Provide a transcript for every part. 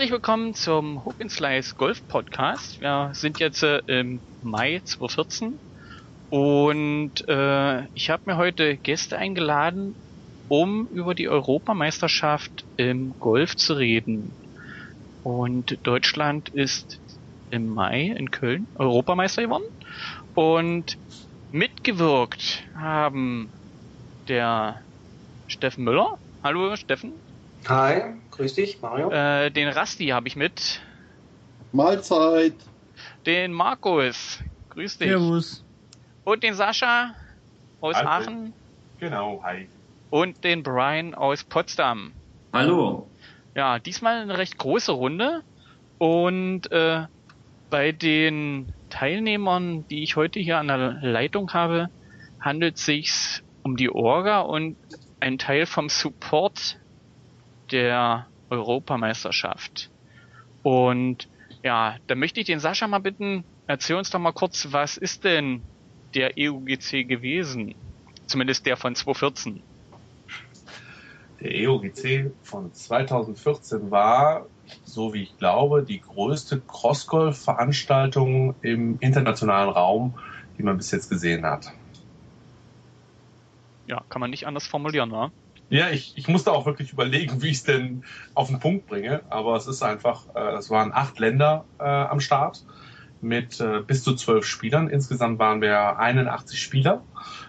Herzlich willkommen zum Hook and Slice Golf Podcast. Wir sind jetzt äh, im Mai 2014 und äh, ich habe mir heute Gäste eingeladen, um über die Europameisterschaft im Golf zu reden. Und Deutschland ist im Mai in Köln Europameister geworden und mitgewirkt haben der Steffen Müller. Hallo Steffen. Hi, grüß dich, Mario. Äh, den Rasti habe ich mit. Mahlzeit. Den Markus. Grüß dich. Servus. Und den Sascha aus Hallo. Aachen. Genau, hi. Und den Brian aus Potsdam. Hallo. Ja, diesmal eine recht große Runde. Und äh, bei den Teilnehmern, die ich heute hier an der Leitung habe, handelt sich's um die Orga und ein Teil vom Support der Europameisterschaft. Und ja, da möchte ich den Sascha mal bitten, erzähl uns doch mal kurz, was ist denn der EUGC gewesen? Zumindest der von 2014. Der EOGC von 2014 war, so wie ich glaube, die größte Crossgolf-Veranstaltung im internationalen Raum, die man bis jetzt gesehen hat. Ja, kann man nicht anders formulieren, ne? Ja, ich, ich musste auch wirklich überlegen, wie ich es denn auf den Punkt bringe. Aber es ist einfach, äh, es waren acht Länder äh, am Start mit äh, bis zu zwölf Spielern. Insgesamt waren wir 81 Spieler,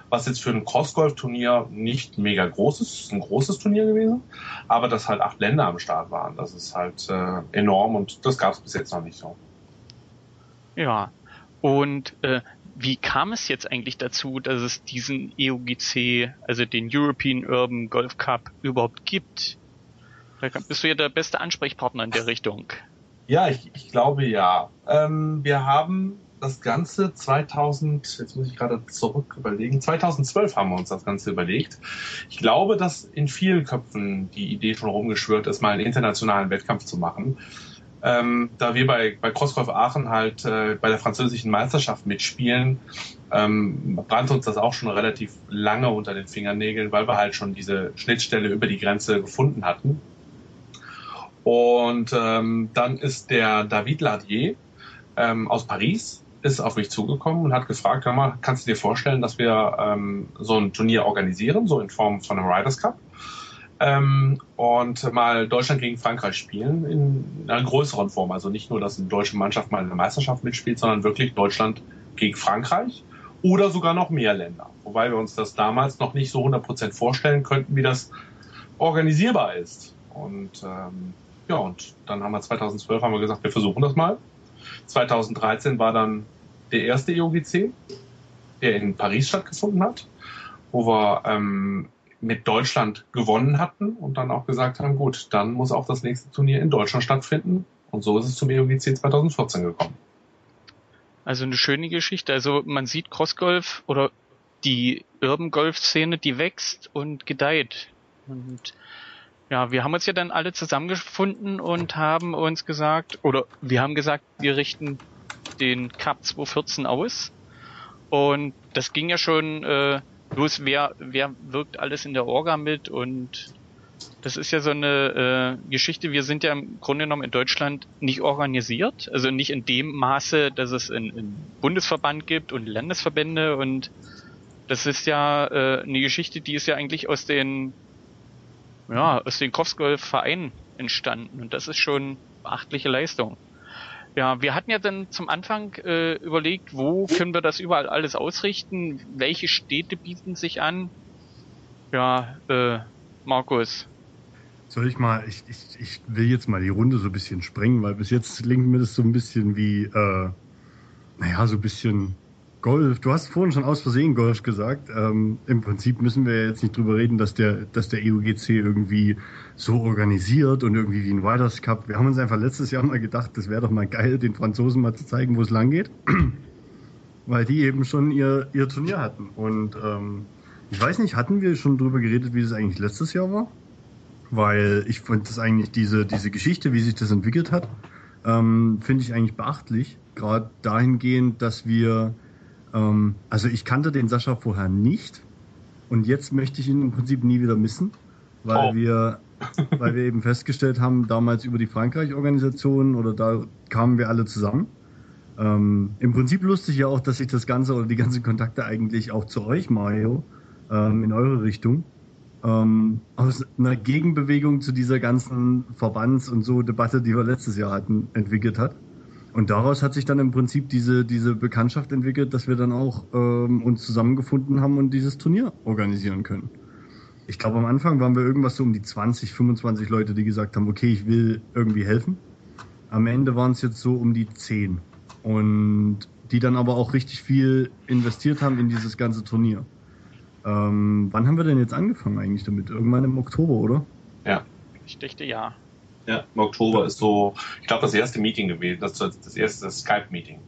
was jetzt für ein Crossgolf-Turnier nicht mega groß ist. Es ist ein großes Turnier gewesen, aber dass halt acht Länder am Start waren, das ist halt äh, enorm und das gab es bis jetzt noch nicht so. Ja. Und äh, wie kam es jetzt eigentlich dazu, dass es diesen EUGC, also den European Urban Golf Cup, überhaupt gibt? Da bist du ja der beste Ansprechpartner in der Richtung. Ja, ich, ich glaube ja. Ähm, wir haben das Ganze 2000, jetzt muss ich gerade zurück überlegen, 2012 haben wir uns das Ganze überlegt. Ich glaube, dass in vielen Köpfen die Idee schon rumgeschwört ist, mal einen internationalen Wettkampf zu machen. Ähm, da wir bei, bei Crossgolf Aachen halt äh, bei der französischen Meisterschaft mitspielen, ähm, brannte uns das auch schon relativ lange unter den Fingernägeln, weil wir halt schon diese Schnittstelle über die Grenze gefunden hatten. Und ähm, dann ist der David Ladier ähm, aus Paris ist auf mich zugekommen und hat gefragt, hör mal, kannst du dir vorstellen, dass wir ähm, so ein Turnier organisieren, so in Form von einem Riders Cup? Ähm, und mal Deutschland gegen Frankreich spielen in einer größeren Form. Also nicht nur, dass eine deutsche Mannschaft mal in der Meisterschaft mitspielt, sondern wirklich Deutschland gegen Frankreich oder sogar noch mehr Länder. Wobei wir uns das damals noch nicht so 100% vorstellen könnten, wie das organisierbar ist. Und ähm, ja, und dann haben wir 2012 haben wir gesagt, wir versuchen das mal. 2013 war dann der erste EOGC, der in Paris stattgefunden hat, wo wir ähm, mit Deutschland gewonnen hatten und dann auch gesagt haben, gut, dann muss auch das nächste Turnier in Deutschland stattfinden. Und so ist es zum EOGC 2014 gekommen. Also eine schöne Geschichte. Also man sieht Crossgolf oder die Urban Golf Szene, die wächst und gedeiht. Und ja, wir haben uns ja dann alle zusammengefunden und haben uns gesagt, oder wir haben gesagt, wir richten den Cup 2014 aus. Und das ging ja schon äh, los, wer, wer wirkt alles in der Orga mit? Und das ist ja so eine äh, Geschichte, wir sind ja im Grunde genommen in Deutschland nicht organisiert, also nicht in dem Maße, dass es einen, Bundesverband gibt und Landesverbände. Und das ist ja äh, eine Geschichte, die ist ja eigentlich aus den ja, aus den Kopfgolf-Vereinen entstanden. Und das ist schon beachtliche Leistung. Ja, wir hatten ja dann zum Anfang äh, überlegt, wo können wir das überall alles ausrichten, welche Städte bieten sich an. Ja, äh, Markus. Soll ich mal, ich, ich, ich will jetzt mal die Runde so ein bisschen sprengen, weil bis jetzt klingt mir das so ein bisschen wie, äh, naja, so ein bisschen Golf. Du hast vorhin schon aus Versehen Golf gesagt. Ähm, Im Prinzip müssen wir jetzt nicht drüber reden, dass der, dass der EUGC irgendwie so organisiert und irgendwie wie ein Riders Cup. Wir haben uns einfach letztes Jahr mal gedacht, das wäre doch mal geil, den Franzosen mal zu zeigen, wo es lang geht. Weil die eben schon ihr, ihr Turnier hatten. Und ähm, ich weiß nicht, hatten wir schon drüber geredet, wie das eigentlich letztes Jahr war? Weil ich fand das eigentlich, diese, diese Geschichte, wie sich das entwickelt hat, ähm, finde ich eigentlich beachtlich. Gerade dahingehend, dass wir ähm, also ich kannte den Sascha vorher nicht und jetzt möchte ich ihn im Prinzip nie wieder missen, weil Oh. wir, weil wir eben festgestellt haben, damals über die Frankreich-Organisation oder da kamen wir alle zusammen. Ähm, Im Prinzip lustig ja auch, dass sich das Ganze oder die ganzen Kontakte eigentlich auch zu euch, Mario, ähm, in eure Richtung, ähm, aus einer Gegenbewegung zu dieser ganzen Verbands- und so Debatte, die wir letztes Jahr hatten, entwickelt hat. Und daraus hat sich dann im Prinzip diese, diese Bekanntschaft entwickelt, dass wir dann auch ähm, uns zusammengefunden haben und dieses Turnier organisieren können. Ich glaube, am Anfang waren wir irgendwas so um die 20, 25 Leute, die gesagt haben, okay, ich will irgendwie helfen. Am Ende waren es jetzt so um die 10. Und die dann aber auch richtig viel investiert haben in dieses ganze Turnier. Ähm, wann haben wir denn jetzt angefangen eigentlich damit? Irgendwann im Oktober, oder? Ja. Ich dachte ja. Ja, im Oktober ist so, ich glaube, das erste Meeting gewesen, das, das erste Skype-Meeting.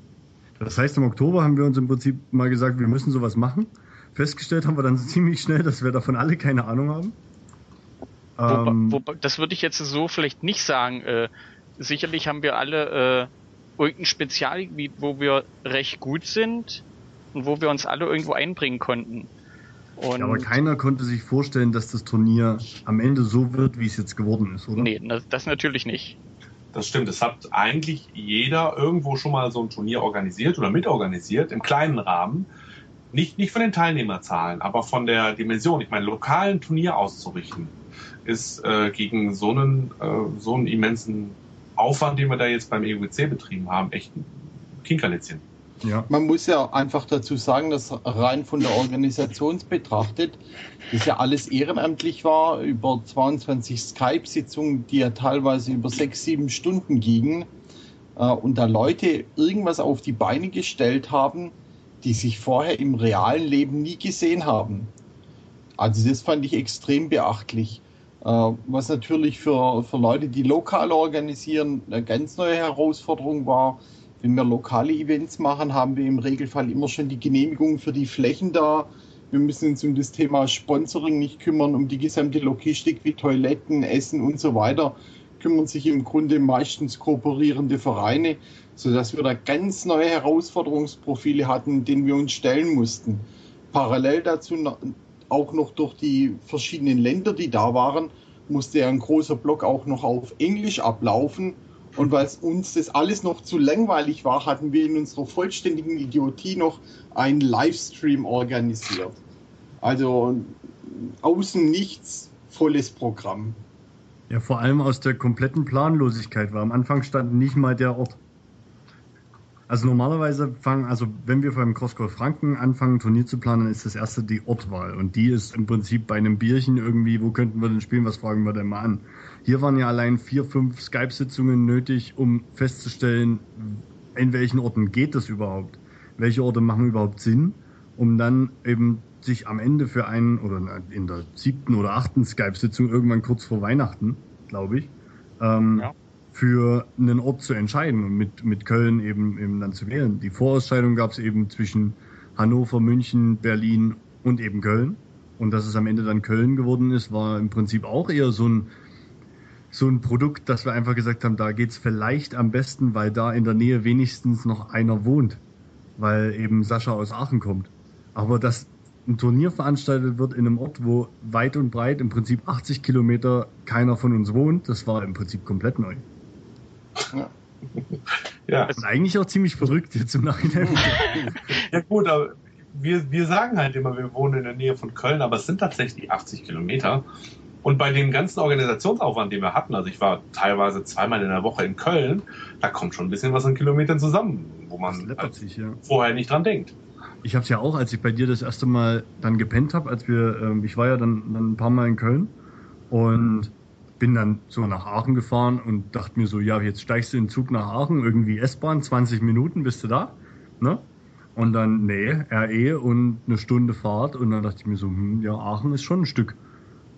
Das heißt, im Oktober haben wir uns im Prinzip mal gesagt, wir müssen sowas machen. Festgestellt haben wir dann ziemlich schnell, dass wir davon alle keine Ahnung haben. Ähm, wo, wo, das würde ich jetzt so vielleicht nicht sagen. Äh, sicherlich haben wir alle äh, irgendein Spezialgebiet, wo wir recht gut sind und wo wir uns alle irgendwo einbringen konnten. Und ja, aber keiner konnte sich vorstellen, dass das Turnier am Ende so wird, wie es jetzt geworden ist, oder? Nee, das natürlich nicht. Das stimmt. Es hat eigentlich jeder irgendwo schon mal so ein Turnier organisiert oder mitorganisiert, im kleinen Rahmen. Nicht, nicht von den Teilnehmerzahlen, aber von der Dimension. Ich meine, lokalen Turnier auszurichten, ist äh, gegen so einen, äh, so einen immensen Aufwand, den wir da jetzt beim EUC betrieben haben, echt ein Kinkerlitzchen. Ja. Man muss ja einfach dazu sagen, dass rein von der Organisation betrachtet, das ja alles ehrenamtlich war, über 22 Skype-Sitzungen, die ja teilweise über sechs, sieben Stunden gingen, äh, und da Leute irgendwas auf die Beine gestellt haben, die sich vorher im realen Leben nie gesehen haben. Also das fand ich extrem beachtlich. Äh, was natürlich für, für Leute, die lokal organisieren, eine ganz neue Herausforderung war, wenn wir lokale Events machen, haben wir im Regelfall immer schon die Genehmigung für die Flächen da. Wir müssen uns um das Thema Sponsoring nicht kümmern, um die gesamte Logistik wie Toiletten, Essen und so weiter. Kümmern sich im Grunde meistens kooperierende Vereine, sodass wir da ganz neue Herausforderungsprofile hatten, denen wir uns stellen mussten. Parallel dazu auch noch durch die verschiedenen Länder, die da waren, musste ein großer Block auch noch auf Englisch ablaufen und weil uns das alles noch zu langweilig war, hatten wir in unserer vollständigen Idiotie noch einen Livestream organisiert. Also außen nichts, volles Programm. Ja, vor allem aus der kompletten Planlosigkeit, weil am Anfang stand nicht mal der Ort. Also normalerweise fangen, also wenn wir beim Crosscall Franken anfangen, Turnier zu planen, ist das erste die Ortwahl. Und die ist im Prinzip bei einem Bierchen irgendwie, wo könnten wir denn spielen, was fragen wir denn mal an? Hier waren ja allein vier, fünf Skype-Sitzungen nötig, um festzustellen, in welchen Orten geht das überhaupt? Welche Orte machen überhaupt Sinn? Um dann eben sich am Ende für einen, oder in der siebten oder achten Skype-Sitzung, irgendwann kurz vor Weihnachten, glaube ich, ähm, ja. Für einen Ort zu entscheiden und mit, mit Köln eben, eben dann zu wählen. Die Vorausscheidung gab es eben zwischen Hannover, München, Berlin und eben Köln. Und dass es am Ende dann Köln geworden ist, war im Prinzip auch eher so ein so ein Produkt, dass wir einfach gesagt haben, da geht's vielleicht am besten, weil da in der Nähe wenigstens noch einer wohnt, weil eben Sascha aus Aachen kommt. Aber dass ein Turnier veranstaltet wird in einem Ort, wo weit und breit im Prinzip 80 Kilometer keiner von uns wohnt, das war im Prinzip komplett neu. Ja. ja. Das ist eigentlich auch ziemlich verrückt jetzt im Nachhinein. ja gut, aber wir, wir sagen halt immer, wir wohnen in der Nähe von Köln, aber es sind tatsächlich 80 Kilometer. Und bei dem ganzen Organisationsaufwand, den wir hatten, also ich war teilweise zweimal in der Woche in Köln, da kommt schon ein bisschen was an Kilometern zusammen, wo man halt sich, ja. vorher nicht dran denkt. Ich habe es ja auch, als ich bei dir das erste Mal dann gepennt habe, als wir, ähm, ich war ja dann, dann ein paar Mal in Köln und bin dann so nach Aachen gefahren und dachte mir so, ja, jetzt steigst du in den Zug nach Aachen, irgendwie S-Bahn, 20 Minuten bist du da, ne? Und dann, nee, RE und eine Stunde Fahrt und dann dachte ich mir so, hm, ja, Aachen ist schon ein Stück.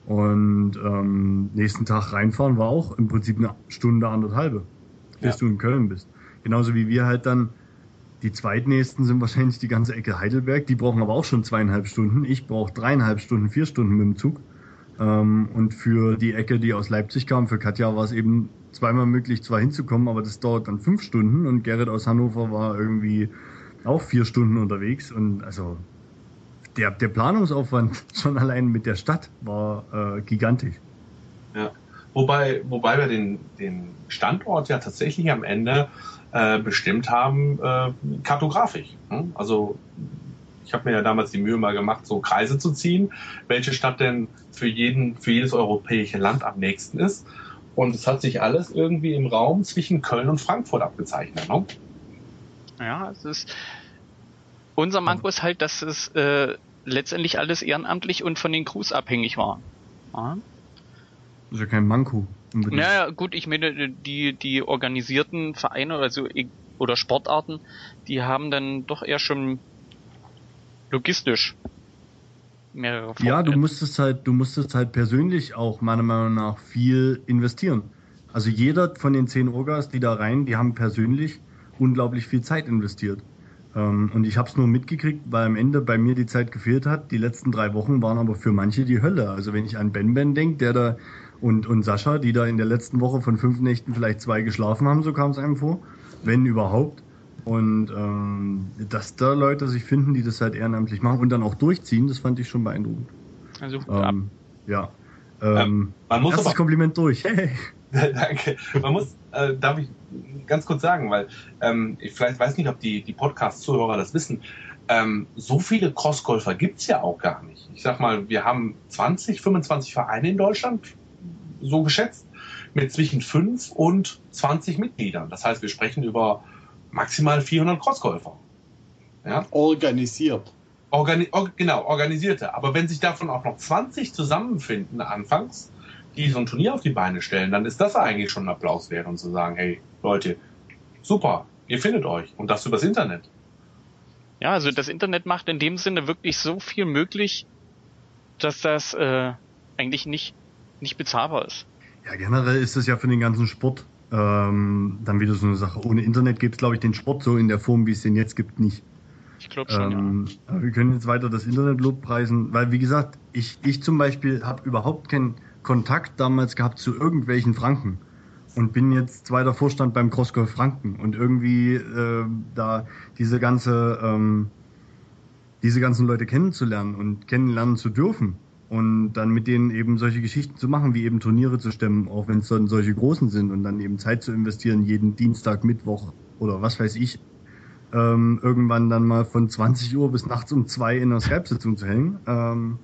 Und ähm, nächsten Tag reinfahren war auch im Prinzip eine Stunde, anderthalbe, bis ja. du in Köln bist. Genauso wie wir halt dann, die zweitnächsten sind wahrscheinlich die ganze Ecke Heidelberg, die brauchen aber auch schon zweieinhalb Stunden. Ich brauche dreieinhalb Stunden, vier Stunden mit dem Zug. Ähm, und für die Ecke, die aus Leipzig kam, für Katja war es eben zweimal möglich, zwar hinzukommen, aber das dauert dann fünf Stunden und Gerrit aus Hannover war irgendwie auch vier Stunden unterwegs und also der, der Planungsaufwand schon allein mit der Stadt war äh, gigantisch. Ja. Wobei, wobei wir den, den Standort ja tatsächlich am Ende äh, bestimmt haben, äh, kartografisch. Hm? Also ich habe mir ja damals die Mühe mal gemacht, so Kreise zu ziehen, welche Stadt denn für jeden, für jedes europäische Land am nächsten ist. Und es hat sich alles irgendwie im Raum zwischen Köln und Frankfurt abgezeichnet. Ne? Ja, es ist unser Manko ist halt, dass es äh, letztendlich alles ehrenamtlich und von den Crews abhängig war. Ja. Das ist ja kein Manko. Naja, gut, ich meine, die, die organisierten Vereine oder so oder Sportarten, die haben dann doch eher schon logistisch mehrere Vorteile. Ja, du musstest halt, du musstest halt persönlich auch meiner Meinung nach viel investieren. Also jeder von den zehn Orgas, die da rein, die haben persönlich unglaublich viel Zeit investiert. Ähm, und ich habe es nur mitgekriegt, weil am Ende bei mir die Zeit gefehlt hat. Die letzten drei Wochen waren aber für manche die Hölle. Also wenn ich an Ben Ben denke, der da und, und Sascha, die da in der letzten Woche von fünf Nächten vielleicht zwei geschlafen haben, so kam es einem vor, wenn überhaupt. Und ähm, dass da Leute sich finden, die das halt ehrenamtlich machen und dann auch durchziehen, das fand ich schon beeindruckend. Also ähm, ja. Ähm, man muss erstes aber, Kompliment durch. Hey. Danke. Man muss, äh, darf ich ganz kurz sagen, weil ähm, ich vielleicht weiß nicht, ob die, die Podcast-Zuhörer das wissen. Ähm, so viele Crossgolfer gibt's ja auch gar nicht. Ich sag mal, wir haben 20, 25 Vereine in Deutschland, so geschätzt, mit zwischen 5 und 20 Mitgliedern. Das heißt, wir sprechen über maximal 400 Crossgolfer. Ja? Organisiert. Organi or genau, organisierte. Aber wenn sich davon auch noch 20 zusammenfinden anfangs, die so ein Turnier auf die Beine stellen, dann ist das eigentlich schon ein Applaus wert und zu sagen, hey Leute, super, ihr findet euch und das übers Internet. Ja, also das Internet macht in dem Sinne wirklich so viel möglich, dass das äh, eigentlich nicht, nicht bezahlbar ist. Ja, generell ist es ja für den ganzen Sport ähm, dann wieder so eine Sache. Ohne Internet gibt es, glaube ich, den Sport so in der Form, wie es den jetzt gibt, nicht. Ich glaube schon, ähm, ja. wir können jetzt weiter das Internet lobpreisen, weil, wie gesagt, ich, ich zum Beispiel habe überhaupt keinen Kontakt damals gehabt zu irgendwelchen Franken und bin jetzt zweiter Vorstand beim Crossgolf Franken und irgendwie äh, da diese ganze ähm, diese ganzen Leute kennenzulernen und kennenlernen zu dürfen und dann mit denen eben solche Geschichten zu machen, wie eben Turniere zu stemmen, auch wenn es dann solche großen sind und dann eben Zeit zu investieren, jeden Dienstag, Mittwoch oder was weiß ich, ähm, irgendwann dann mal von 20 Uhr bis nachts um zwei in der Skype-Sitzung zu hängen. Ähm,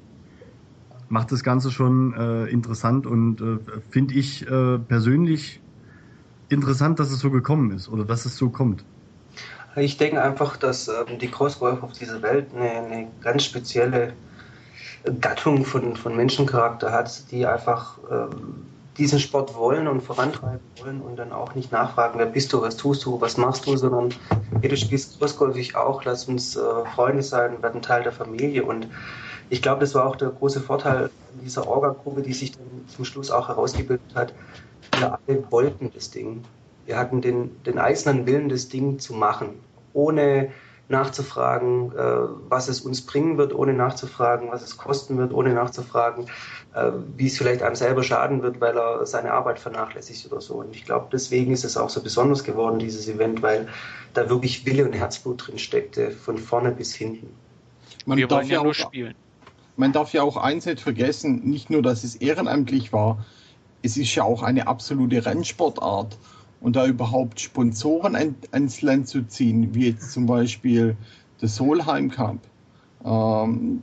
macht das Ganze schon äh, interessant und äh, finde ich äh, persönlich interessant, dass es so gekommen ist oder dass es so kommt. Ich denke einfach, dass ähm, die Crossgolf auf dieser Welt eine, eine, ganz spezielle Gattung von, von Menschencharakter hat, die einfach ähm, diesen Sport wollen und vorantreiben wollen und dann auch nicht nachfragen, wer bist du, was tust du, was machst du, sondern hey, du spielst Crossgolf, ich auch, lass uns äh, Freunde sein, werden Teil der Familie und ich glaube, das war auch der große Vorteil dieser Orga-Gruppe, die sich dann zum Schluss auch herausgebildet hat. Wir alle wollten das Ding. Wir hatten den, den eisernen Willen, das Ding zu machen, ohne nachzufragen, äh, was es uns bringen wird, ohne nachzufragen, was es kosten wird, ohne nachzufragen, äh, wie es vielleicht einem selber schaden wird, weil er seine Arbeit vernachlässigt oder so. Und ich glaube, deswegen ist es auch so besonders geworden, dieses Event, weil da wirklich Wille und Herzblut drin steckte, von vorne bis hinten. Man Wir darf ja nur spielen man darf ja auch eins nicht vergessen, nicht nur, dass es ehrenamtlich war, es ist ja auch eine absolute Rennsportart. Und da überhaupt Sponsoren an, ans Land zu ziehen, wie jetzt zum Beispiel der Solheim Cup, ähm,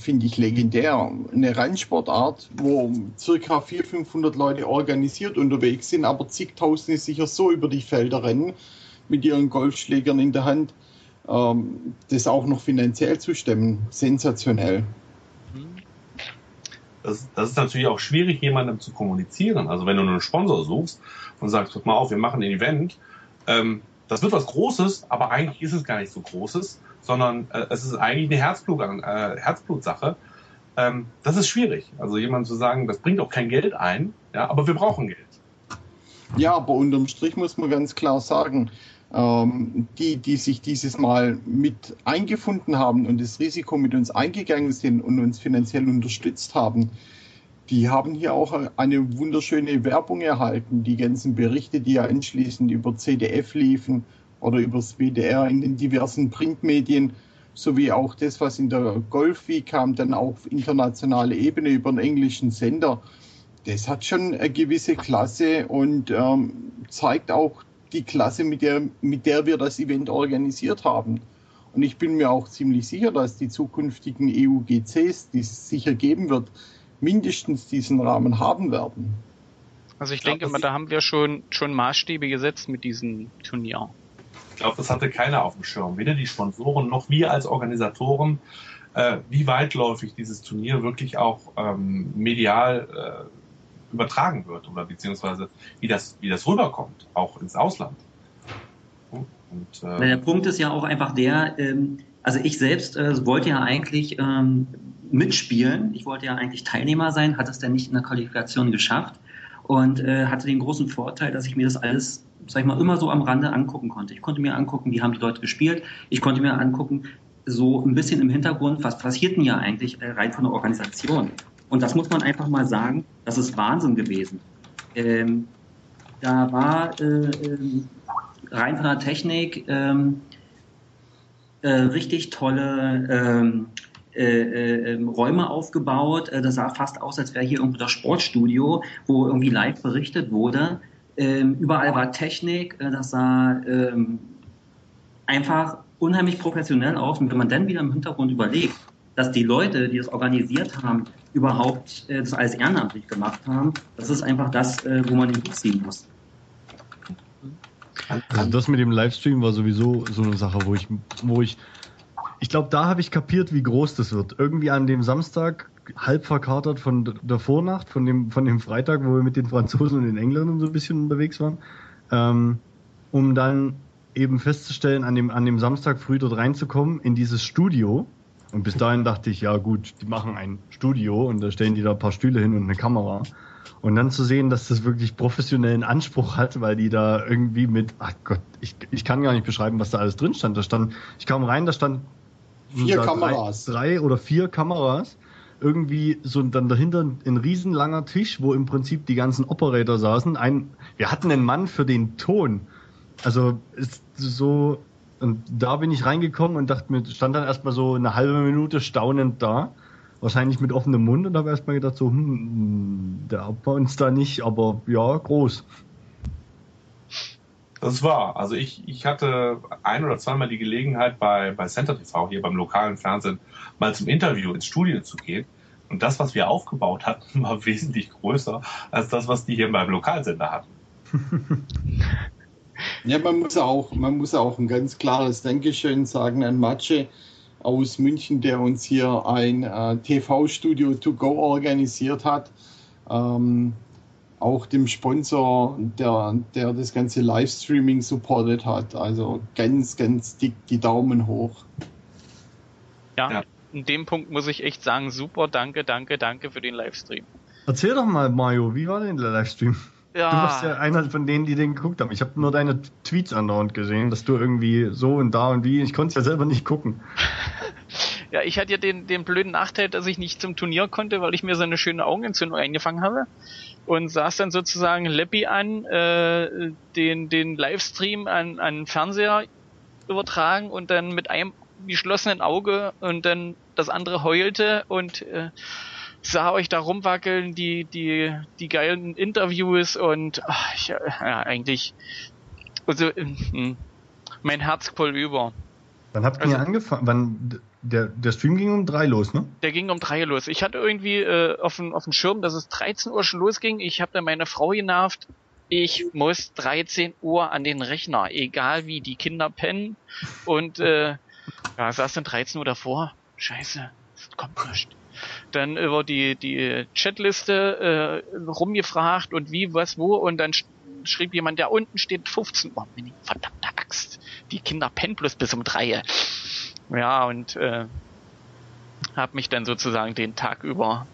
finde ich legendär. Eine Rennsportart, wo circa 400, 500 Leute organisiert unterwegs sind, aber zigtausende sicher so über die Felder rennen mit ihren Golfschlägern in der Hand, ähm, das auch noch finanziell zu stemmen. Sensationell. Das, das ist natürlich auch schwierig, jemandem zu kommunizieren. Also wenn du einen Sponsor suchst und sagst, pass mal auf, wir machen ein Event, ähm, das wird was Großes, aber eigentlich ist es gar nicht so Großes, sondern äh, es ist eigentlich eine Herzblut, äh, Herzblutsache. Ähm, das ist schwierig. Also jemand zu sagen, das bringt auch kein Geld ein, ja, aber wir brauchen Geld. Ja, aber unterm Strich muss man ganz klar sagen, die, die sich dieses Mal mit eingefunden haben und das Risiko mit uns eingegangen sind und uns finanziell unterstützt haben, die haben hier auch eine wunderschöne Werbung erhalten. Die ganzen Berichte, die ja anschließend über CDF liefen oder über das WDR in den diversen Printmedien, sowie auch das, was in der Golf Week kam, dann auf internationale Ebene über einen englischen Sender. das hat schon eine gewisse Klasse und ähm, zeigt auch die Klasse, mit der, mit der wir das Event organisiert haben. Und ich bin mir auch ziemlich sicher, dass die zukünftigen EUGCs, die es sicher geben wird, mindestens diesen Rahmen haben werden. Also ich, ich denke mal, da haben wir schon, schon Maßstäbe gesetzt mit diesem Turnier. Ich glaube, das hatte keiner auf dem Schirm. Weder die Sponsoren noch wir als Organisatoren, äh, wie weitläufig dieses Turnier wirklich auch ähm, medial äh, übertragen wird oder beziehungsweise wie das, wie das rüberkommt, auch ins Ausland. Und, äh, der Punkt ist ja auch einfach der, ähm, also ich selbst äh, wollte ja eigentlich ähm, mitspielen, ich wollte ja eigentlich Teilnehmer sein, hat es dann nicht in der Qualifikation geschafft und äh, hatte den großen Vorteil, dass ich mir das alles, sag ich mal, immer so am Rande angucken konnte. Ich konnte mir angucken, wie haben die Leute gespielt, ich konnte mir angucken, so ein bisschen im Hintergrund, was passiert denn ja eigentlich äh, rein von der Organisation. Und das muss man einfach mal sagen, das ist Wahnsinn gewesen. Ähm, da war äh, ähm, rein von der Technik ähm, äh, richtig tolle ähm, äh, äh, ähm, Räume aufgebaut. Äh, das sah fast aus, als wäre hier irgendwo das Sportstudio, wo irgendwie live berichtet wurde. Überall war Technik, äh, das sah einfach unheimlich professionell aus. Und wenn man dann wieder im Hintergrund überlegt, dass die Leute, die das organisiert haben, überhaupt äh, das alles ehrenamtlich gemacht haben, das ist einfach das, äh, wo man den muss. Also das mit dem Livestream war sowieso so eine Sache, wo ich, wo ich, ich glaube, da habe ich kapiert, wie groß das wird. Irgendwie an dem Samstag halb verkatert von der Vornacht, von dem, von dem Freitag, wo wir mit den Franzosen und den Engländern so ein bisschen unterwegs waren, ähm, um dann eben festzustellen, an dem, an dem Samstag früh dort reinzukommen in dieses Studio. Und bis dahin dachte ich, ja gut, die machen ein Studio und da stellen die da ein paar Stühle hin und eine Kamera. Und dann zu sehen, dass das wirklich professionellen Anspruch hat, weil die da irgendwie mit, ach Gott, ich, ich kann gar nicht beschreiben, was da alles drin stand. Da stand, ich kam rein, da stand vier Kameras. Drei, drei oder vier Kameras. Irgendwie so dann dahinter ein riesenlanger Tisch, wo im Prinzip die ganzen Operator saßen. Ein, wir hatten einen Mann für den Ton. Also ist so, und da bin ich reingekommen und dachte mir, stand dann erstmal so eine halbe Minute staunend da wahrscheinlich mit offenem Mund und habe erstmal gedacht, so, hm, der hat bei uns da nicht, aber ja, groß. Das war. Also ich, ich hatte ein oder zweimal die Gelegenheit bei, bei Center TV hier beim lokalen Fernsehen mal zum Interview ins Studio zu gehen. Und das, was wir aufgebaut hatten, war wesentlich größer als das, was die hier beim Lokalsender hatten. ja, man muss auch, man muss auch ein ganz klares Dankeschön sagen an Matsche aus München, der uns hier ein äh, TV-Studio to go organisiert hat. Ähm, auch dem Sponsor, der, der das ganze Livestreaming supportet hat. Also ganz, ganz dick die Daumen hoch. Ja, ja, in dem Punkt muss ich echt sagen, super, danke, danke, danke für den Livestream. Erzähl doch mal, Mario, wie war denn der Livestream? Ja. Du warst ja einer von denen, die den geguckt haben. Ich habe nur deine Tweets andauernd gesehen, dass du irgendwie so und da und wie. Ich konnte es ja selber nicht gucken. ja, ich hatte ja den, den blöden Nachteil, dass ich nicht zum Turnier konnte, weil ich mir so eine schöne Augenentzündung eingefangen habe. Und saß dann sozusagen Leppi an, äh, den, den Livestream an, an Fernseher übertragen und dann mit einem geschlossenen Auge und dann das andere heulte und äh, sah euch da rumwackeln, die, die, die geilen Interviews und ach, ich, ja, eigentlich, also, hm, mein Herz voll über. Wann habt ihr also, angefangen? Wann, der, der Stream ging um drei los, ne? Der ging um drei los. Ich hatte irgendwie äh, auf dem auf dem Schirm, dass es 13 Uhr schon losging. Ich habe dann meine Frau genervt. Ich muss 13 Uhr an den Rechner, egal wie die Kinder pennen. Und äh, ja, saß dann 13 Uhr davor. Scheiße, es kommt nicht dann über die, die Chatliste äh, rumgefragt und wie, was, wo und dann schrieb jemand, der unten steht 15 Uhr. Oh, verdammte Axt. Die Kinder pennen bloß bis um drei. Ja, und äh, habe mich dann sozusagen den Tag über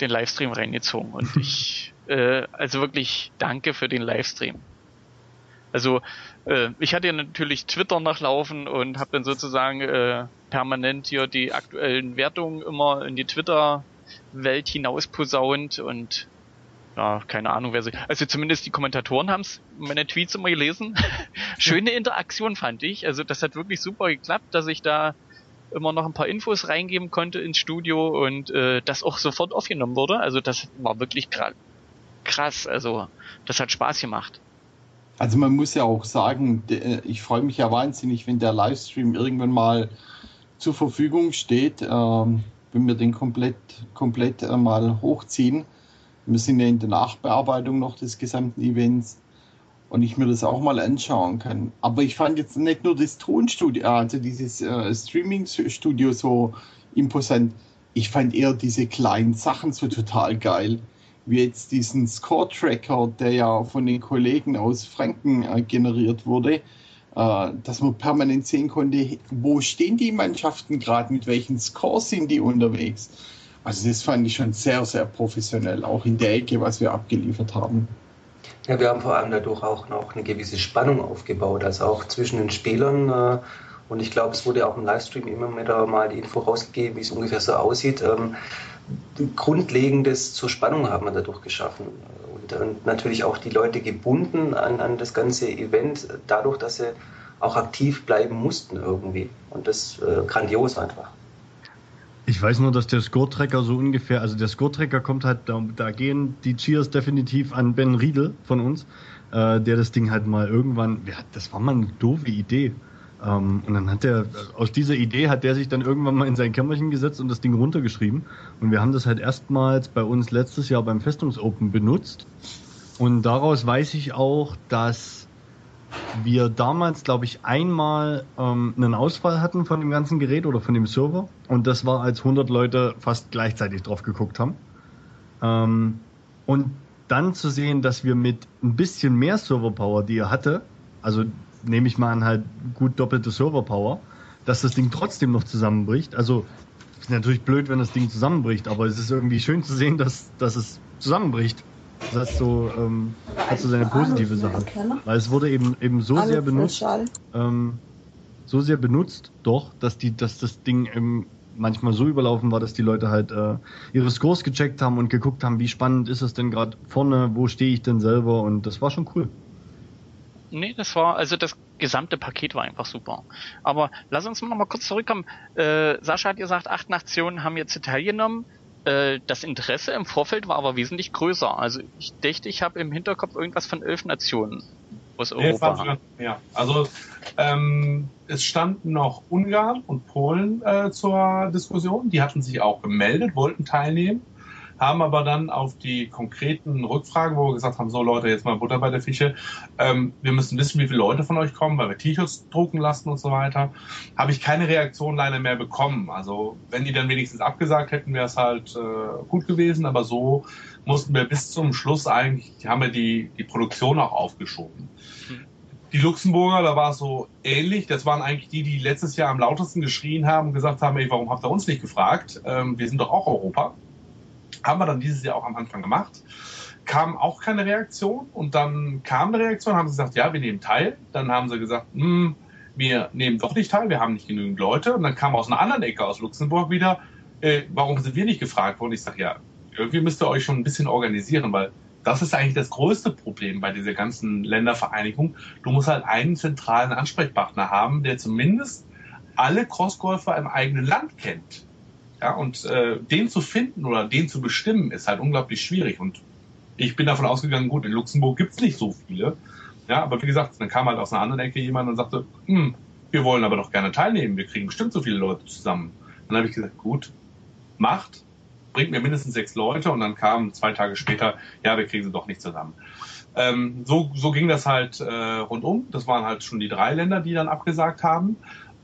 den Livestream reingezogen und ich, äh, also wirklich danke für den Livestream. Also äh, ich hatte ja natürlich Twitter nachlaufen und habe dann sozusagen äh, permanent hier die aktuellen Wertungen immer in die Twitter-Welt hinaus posaunt und ja, keine Ahnung, wer sie. Also zumindest die Kommentatoren haben es meine Tweets immer gelesen. Schöne Interaktion fand ich. Also das hat wirklich super geklappt, dass ich da immer noch ein paar Infos reingeben konnte ins Studio und äh, das auch sofort aufgenommen wurde. Also das war wirklich krass. Also das hat Spaß gemacht. Also man muss ja auch sagen, ich freue mich ja wahnsinnig, wenn der Livestream irgendwann mal zur Verfügung steht, ähm, wenn wir den komplett, komplett äh, mal hochziehen. Wir sind ja in der Nachbearbeitung noch des gesamten Events und ich mir das auch mal anschauen kann. Aber ich fand jetzt nicht nur das Tonstudio, also dieses äh, Streaming-Studio so imposant. Ich fand eher diese kleinen Sachen so total geil wie jetzt diesen Score-Tracker, der ja von den Kollegen aus Franken äh, generiert wurde, äh, dass man permanent sehen konnte, wo stehen die Mannschaften gerade, mit welchen Scores sind die unterwegs. Also das fand ich schon sehr, sehr professionell, auch in der Ecke, was wir abgeliefert haben. Ja, wir haben vor allem dadurch auch noch eine gewisse Spannung aufgebaut, also auch zwischen den Spielern. Äh, und ich glaube, es wurde auch im Livestream immer wieder mal die Info rausgegeben, wie es ungefähr so aussieht. Ähm, Grundlegendes zur Spannung haben wir dadurch geschaffen. Und, und natürlich auch die Leute gebunden an, an das ganze Event, dadurch, dass sie auch aktiv bleiben mussten irgendwie. Und das äh, grandios einfach. Ich weiß nur, dass der Score-Tracker so ungefähr, also der Score-Tracker kommt halt, da, da, gehen die Cheers definitiv an Ben Riedel von uns, äh, der das Ding halt mal irgendwann, ja, das war mal eine doofe Idee. Ähm, und dann hat der, aus dieser Idee hat der sich dann irgendwann mal in sein Kämmerchen gesetzt und das Ding runtergeschrieben. Und wir haben das halt erstmals bei uns letztes Jahr beim Festungsopen benutzt. Und daraus weiß ich auch, dass wir damals, glaube ich, einmal ähm, einen Ausfall hatten von dem ganzen Gerät oder von dem Server. Und das war, als 100 Leute fast gleichzeitig drauf geguckt haben. Ähm, und dann zu sehen, dass wir mit ein bisschen mehr Serverpower, die er hatte, also nehme ich mal an, halt gut doppelte Serverpower, dass das Ding trotzdem noch zusammenbricht. Also ist natürlich blöd, wenn das Ding zusammenbricht, aber es ist irgendwie schön zu sehen, dass, dass es zusammenbricht. Das ist so, ähm, hat so seine positive Sache. Weil es wurde eben eben so sehr benutzt, ähm, so sehr benutzt, doch, dass die, dass das Ding eben manchmal so überlaufen war, dass die Leute halt äh, ihre Scores gecheckt haben und geguckt haben, wie spannend ist es denn gerade vorne, wo stehe ich denn selber und das war schon cool. Nee, das war, also das gesamte Paket war einfach super. Aber lass uns noch mal kurz zurückkommen. Äh, Sascha hat gesagt, acht Nationen haben jetzt teilgenommen. Äh, das Interesse im Vorfeld war aber wesentlich größer. Also ich dachte, ich habe im Hinterkopf irgendwas von elf Nationen aus Europa. Ja, ja. also ähm, es standen noch Ungarn und Polen äh, zur Diskussion. Die hatten sich auch gemeldet, wollten teilnehmen haben aber dann auf die konkreten Rückfragen, wo wir gesagt haben, so Leute, jetzt mal Butter bei der Fische, ähm, wir müssen wissen, wie viele Leute von euch kommen, weil wir T-Shirts drucken lassen und so weiter, habe ich keine Reaktion leider mehr bekommen. Also wenn die dann wenigstens abgesagt hätten, wäre es halt äh, gut gewesen, aber so mussten wir bis zum Schluss eigentlich, haben wir die, die Produktion auch aufgeschoben. Die Luxemburger, da war es so ähnlich. Das waren eigentlich die, die letztes Jahr am lautesten geschrien haben und gesagt haben, ey, warum habt ihr uns nicht gefragt? Ähm, wir sind doch auch Europa. Haben wir dann dieses Jahr auch am Anfang gemacht. Kam auch keine Reaktion und dann kam eine Reaktion, haben sie gesagt, ja, wir nehmen teil. Dann haben sie gesagt, hm, wir nehmen doch nicht teil, wir haben nicht genügend Leute. Und dann kam aus einer anderen Ecke aus Luxemburg wieder, äh, warum sind wir nicht gefragt worden? Ich sage, ja, irgendwie müsst ihr euch schon ein bisschen organisieren, weil das ist eigentlich das größte Problem bei dieser ganzen Ländervereinigung. Du musst halt einen zentralen Ansprechpartner haben, der zumindest alle Crossgolfer im eigenen Land kennt. Ja, und äh, den zu finden oder den zu bestimmen, ist halt unglaublich schwierig. Und ich bin davon ausgegangen, gut, in Luxemburg gibt's nicht so viele. Ja, aber wie gesagt, dann kam halt aus einer anderen Ecke jemand und sagte, hm, wir wollen aber doch gerne teilnehmen, wir kriegen bestimmt so viele Leute zusammen. Dann habe ich gesagt, gut, macht, bringt mir mindestens sechs Leute und dann kam zwei Tage später, ja, wir kriegen sie doch nicht zusammen. Ähm, so, so ging das halt äh, rundum. Das waren halt schon die drei Länder, die dann abgesagt haben.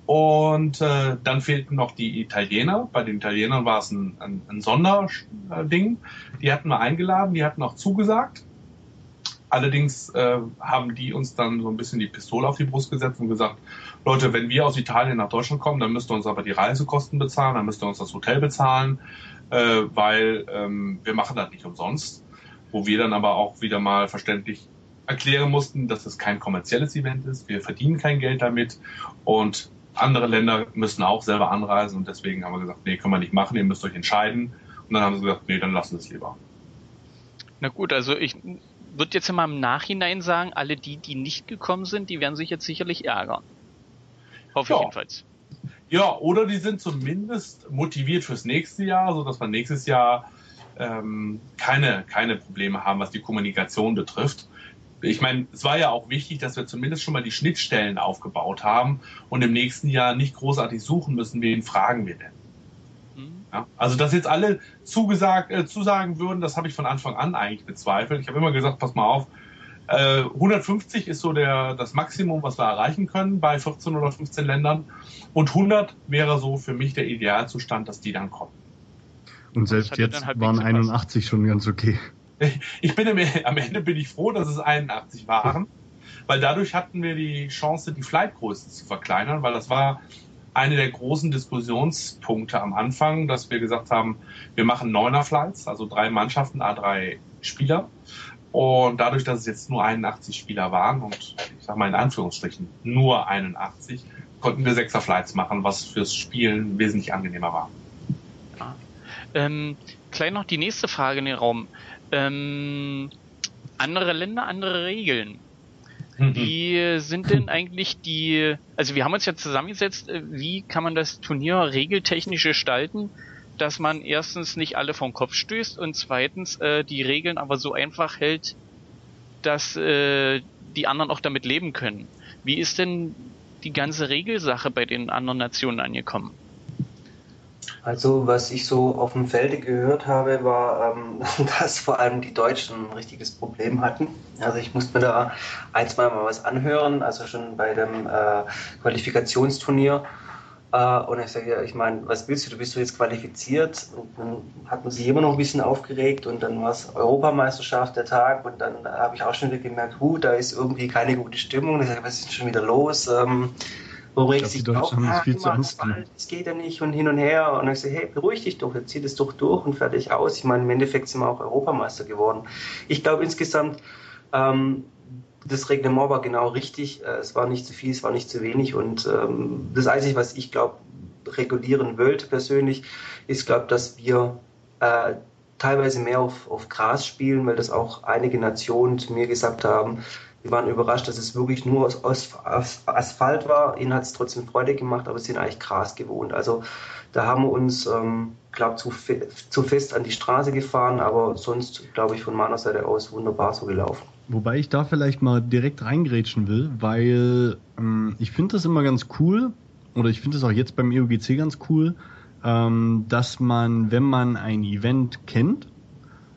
Und äh, dann fehlten noch die Italiener. Bei den Italienern war es ein, ein, ein Sonderding. Die hatten wir eingeladen, die hatten auch zugesagt. Allerdings äh, haben die uns dann so ein bisschen die Pistole auf die Brust gesetzt und gesagt, Leute, wenn wir aus Italien nach Deutschland kommen, dann müsst ihr uns aber die Reisekosten bezahlen, dann müsst ihr uns das Hotel bezahlen, äh, weil ähm, wir machen das nicht umsonst. Wo wir dann aber auch wieder mal verständlich erklären mussten, dass es kein kommerzielles Event ist, wir verdienen kein Geld damit und andere Länder müssen auch selber anreisen und deswegen haben wir gesagt, nee, können wir nicht machen, ihr müsst euch entscheiden. Und dann haben sie gesagt, nee, dann lassen wir es lieber. Na gut, also ich würde jetzt immer im Nachhinein sagen, alle die, die nicht gekommen sind, die werden sich jetzt sicherlich ärgern. Hoffe ja. ich jedenfalls. Ja, oder die sind zumindest motiviert fürs nächste Jahr, sodass wir nächstes Jahr ähm, keine, keine Probleme haben, was die Kommunikation betrifft. Ich meine, es war ja auch wichtig, dass wir zumindest schon mal die Schnittstellen aufgebaut haben und im nächsten Jahr nicht großartig suchen müssen, wen fragen wir denn. Mhm. Ja, also, dass jetzt alle zugesagt, äh, zusagen würden, das habe ich von Anfang an eigentlich bezweifelt. Ich habe immer gesagt, pass mal auf, 150 äh, ist so der, das Maximum, was wir erreichen können bei 14 oder 15 Ländern. Und 100 wäre so für mich der Idealzustand, dass die dann kommen. Und selbst jetzt halt waren 81 schon ganz okay. Ich bin am Ende bin ich froh, dass es 81 waren, weil dadurch hatten wir die Chance, die Flightgröße zu verkleinern, weil das war eine der großen Diskussionspunkte am Anfang, dass wir gesagt haben, wir machen neuner Flights, also drei Mannschaften, A3 Spieler. Und dadurch, dass es jetzt nur 81 Spieler waren und ich sag mal in Anführungsstrichen nur 81, konnten wir sechser Flights machen, was fürs Spielen wesentlich angenehmer war. Ja. Ähm, klein noch die nächste Frage in den Raum. Ähm, andere Länder, andere Regeln. Mhm. Wie sind denn eigentlich die, also wir haben uns ja zusammengesetzt, äh, wie kann man das Turnier regeltechnisch gestalten, dass man erstens nicht alle vom Kopf stößt und zweitens äh, die Regeln aber so einfach hält, dass äh, die anderen auch damit leben können. Wie ist denn die ganze Regelsache bei den anderen Nationen angekommen? Also was ich so auf dem Felde gehört habe, war, ähm, dass vor allem die Deutschen ein richtiges Problem hatten. Also ich musste mir da ein, zwei Mal was anhören, also schon bei dem äh, Qualifikationsturnier. Äh, und ich sage, ja, ich meine, was willst du, du bist so jetzt qualifiziert. Und dann hat man sich immer noch ein bisschen aufgeregt und dann war es Europameisterschaft der Tag und dann habe ich auch schon wieder gemerkt, hu, da ist irgendwie keine gute Stimmung. Ich sage, was ist denn schon wieder los? Ähm, wo regt sich auch, ah, viel zu ernst das geht ja nicht und hin und her. Und ich sage, hey, beruhig dich doch, jetzt zieh das doch durch und fertig aus. Ich meine, im Endeffekt sind wir auch Europameister geworden. Ich glaube insgesamt, ähm, das Reglement war genau richtig. Äh, es war nicht zu viel, es war nicht zu wenig. Und ähm, das Einzige, was ich glaube, regulieren wollte persönlich, ist, glaube dass wir äh, teilweise mehr auf, auf Gras spielen, weil das auch einige Nationen zu mir gesagt haben. Wir waren überrascht, dass es wirklich nur aus, Asphalt war. Ihnen hat es trotzdem Freude gemacht, aber sie sind eigentlich Gras gewohnt. Also da haben wir uns, ähm, glaube zu, zu fest an die Straße gefahren, aber sonst, glaube ich, von meiner Seite aus wunderbar so gelaufen. Wobei ich da vielleicht mal direkt reingrätschen will, weil ähm, ich finde das immer ganz cool, oder ich finde es auch jetzt beim EUGC ganz cool, ähm, dass man, wenn man ein Event kennt,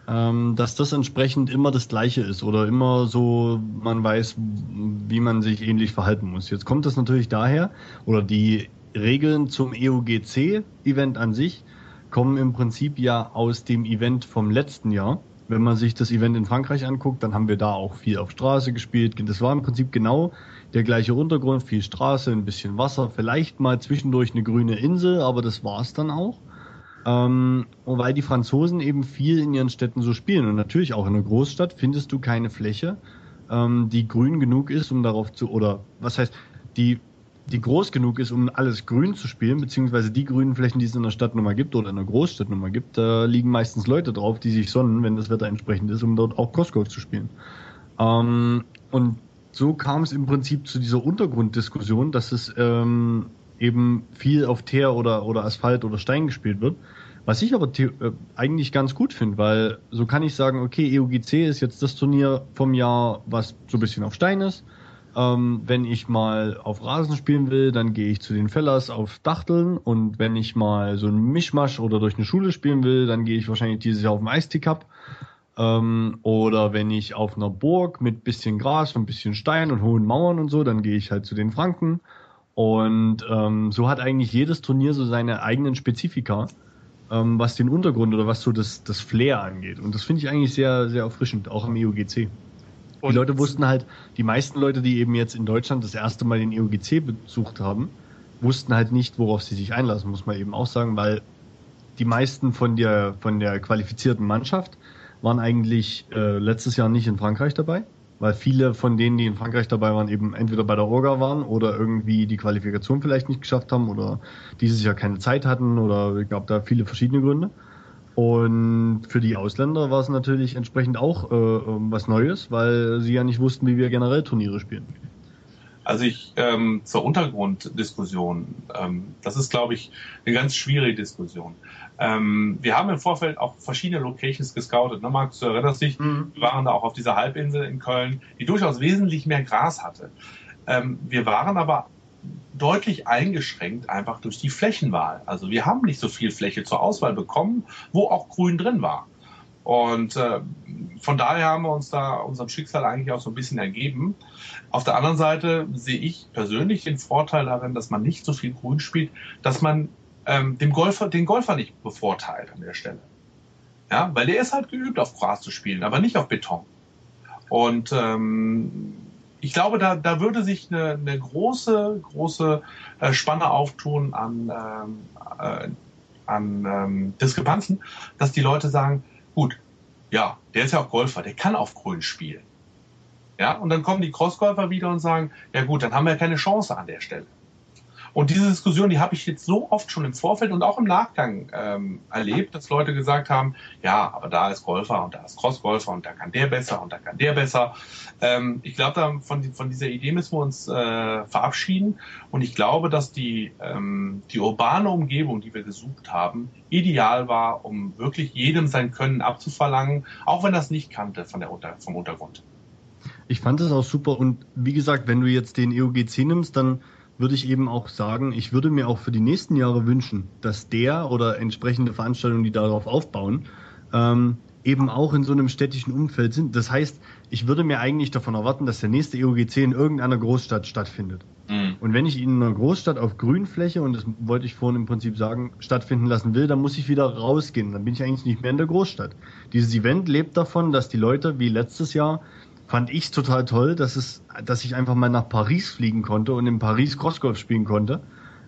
ähm, dass das entsprechend immer das gleiche ist oder immer so, man weiß, wie man sich ähnlich verhalten muss. Jetzt kommt das natürlich daher, oder die Regeln zum EUGC-Event an sich kommen im Prinzip ja aus dem Event vom letzten Jahr wenn man sich das Event in Frankreich anguckt, dann haben wir da auch viel auf Straße gespielt. Das war im Prinzip genau der gleiche Untergrund, viel Straße, ein bisschen Wasser, vielleicht mal zwischendurch eine grüne Insel, aber das war es dann auch. Ähm, weil die Franzosen eben viel in ihren Städten so spielen. Und natürlich auch in einer Großstadt findest du keine Fläche, ähm, die grün genug ist, um darauf zu, oder was heißt, die die groß genug ist, um alles grün zu spielen, beziehungsweise die grünen Flächen, die es in der Stadt nun mal gibt oder in der Großstadt nun mal gibt, da liegen meistens Leute drauf, die sich sonnen, wenn das Wetter entsprechend ist, um dort auch Crossgolf zu spielen. Ähm, und so kam es im Prinzip zu dieser Untergrunddiskussion, dass es ähm, eben viel auf Teer oder, oder Asphalt oder Stein gespielt wird. Was ich aber äh, eigentlich ganz gut finde, weil so kann ich sagen, okay, EUGC ist jetzt das Turnier vom Jahr, was so ein bisschen auf Stein ist ähm, wenn ich mal auf Rasen spielen will, dann gehe ich zu den Fellers auf Dachteln und wenn ich mal so ein Mischmasch oder durch eine Schule spielen will, dann gehe ich wahrscheinlich dieses Jahr auf den Eistee Cup. Ähm, oder wenn ich auf einer Burg mit bisschen Gras und bisschen Stein und hohen Mauern und so, dann gehe ich halt zu den Franken. Und ähm, so hat eigentlich jedes Turnier so seine eigenen Spezifika, ähm, was den Untergrund oder was so das, das Flair angeht. Und das finde ich eigentlich sehr, sehr erfrischend, auch im EUGC. Und die Leute wussten halt, die meisten Leute, die eben jetzt in Deutschland das erste Mal den EUGC besucht haben, wussten halt nicht, worauf sie sich einlassen, muss man eben auch sagen, weil die meisten von der, von der qualifizierten Mannschaft waren eigentlich äh, letztes Jahr nicht in Frankreich dabei, weil viele von denen, die in Frankreich dabei waren, eben entweder bei der Orga waren oder irgendwie die Qualifikation vielleicht nicht geschafft haben oder dieses Jahr keine Zeit hatten oder ich glaube da viele verschiedene Gründe. Und für die Ausländer war es natürlich entsprechend auch äh, ähm, was Neues, weil sie ja nicht wussten, wie wir generell Turniere spielen. Also ich ähm, zur Untergrunddiskussion, ähm, das ist, glaube ich, eine ganz schwierige Diskussion. Ähm, wir haben im Vorfeld auch verschiedene Locations gescoutet. Ne, Markus, du erinnerst dich, mhm. wir waren da auch auf dieser Halbinsel in Köln, die durchaus wesentlich mehr Gras hatte. Ähm, wir waren aber deutlich eingeschränkt einfach durch die Flächenwahl. Also wir haben nicht so viel Fläche zur Auswahl bekommen, wo auch Grün drin war. Und äh, von daher haben wir uns da unserem Schicksal eigentlich auch so ein bisschen ergeben. Auf der anderen Seite sehe ich persönlich den Vorteil darin, dass man nicht so viel Grün spielt, dass man ähm, dem Golfer, den Golfer nicht bevorteilt an der Stelle. Ja, weil der ist halt geübt, auf Gras zu spielen, aber nicht auf Beton. Und ähm, ich glaube, da, da würde sich eine, eine große, große äh, Spanne auftun an, ähm, äh, an ähm, Diskrepanzen, dass die Leute sagen, gut, ja, der ist ja auch Golfer, der kann auf Grün spielen. Ja, und dann kommen die Crossgolfer wieder und sagen, ja gut, dann haben wir keine Chance an der Stelle. Und diese Diskussion, die habe ich jetzt so oft schon im Vorfeld und auch im Nachgang ähm, erlebt, dass Leute gesagt haben, ja, aber da ist Golfer und da ist Crossgolfer und da kann der besser und da kann der besser. Ähm, ich glaube, von, von dieser Idee müssen wir uns äh, verabschieden. Und ich glaube, dass die, ähm, die urbane Umgebung, die wir gesucht haben, ideal war, um wirklich jedem sein Können abzuverlangen, auch wenn es nicht kannte von der Unter vom Untergrund. Ich fand es auch super und wie gesagt, wenn du jetzt den EUGC nimmst, dann würde ich eben auch sagen, ich würde mir auch für die nächsten Jahre wünschen, dass der oder entsprechende Veranstaltungen, die darauf aufbauen, ähm, eben auch in so einem städtischen Umfeld sind. Das heißt, ich würde mir eigentlich davon erwarten, dass der nächste EUGC in irgendeiner Großstadt stattfindet. Mhm. Und wenn ich ihn in einer Großstadt auf Grünfläche, und das wollte ich vorhin im Prinzip sagen, stattfinden lassen will, dann muss ich wieder rausgehen. Dann bin ich eigentlich nicht mehr in der Großstadt. Dieses Event lebt davon, dass die Leute wie letztes Jahr fand ich total toll, dass es, dass ich einfach mal nach Paris fliegen konnte und in Paris Crossgolf spielen konnte.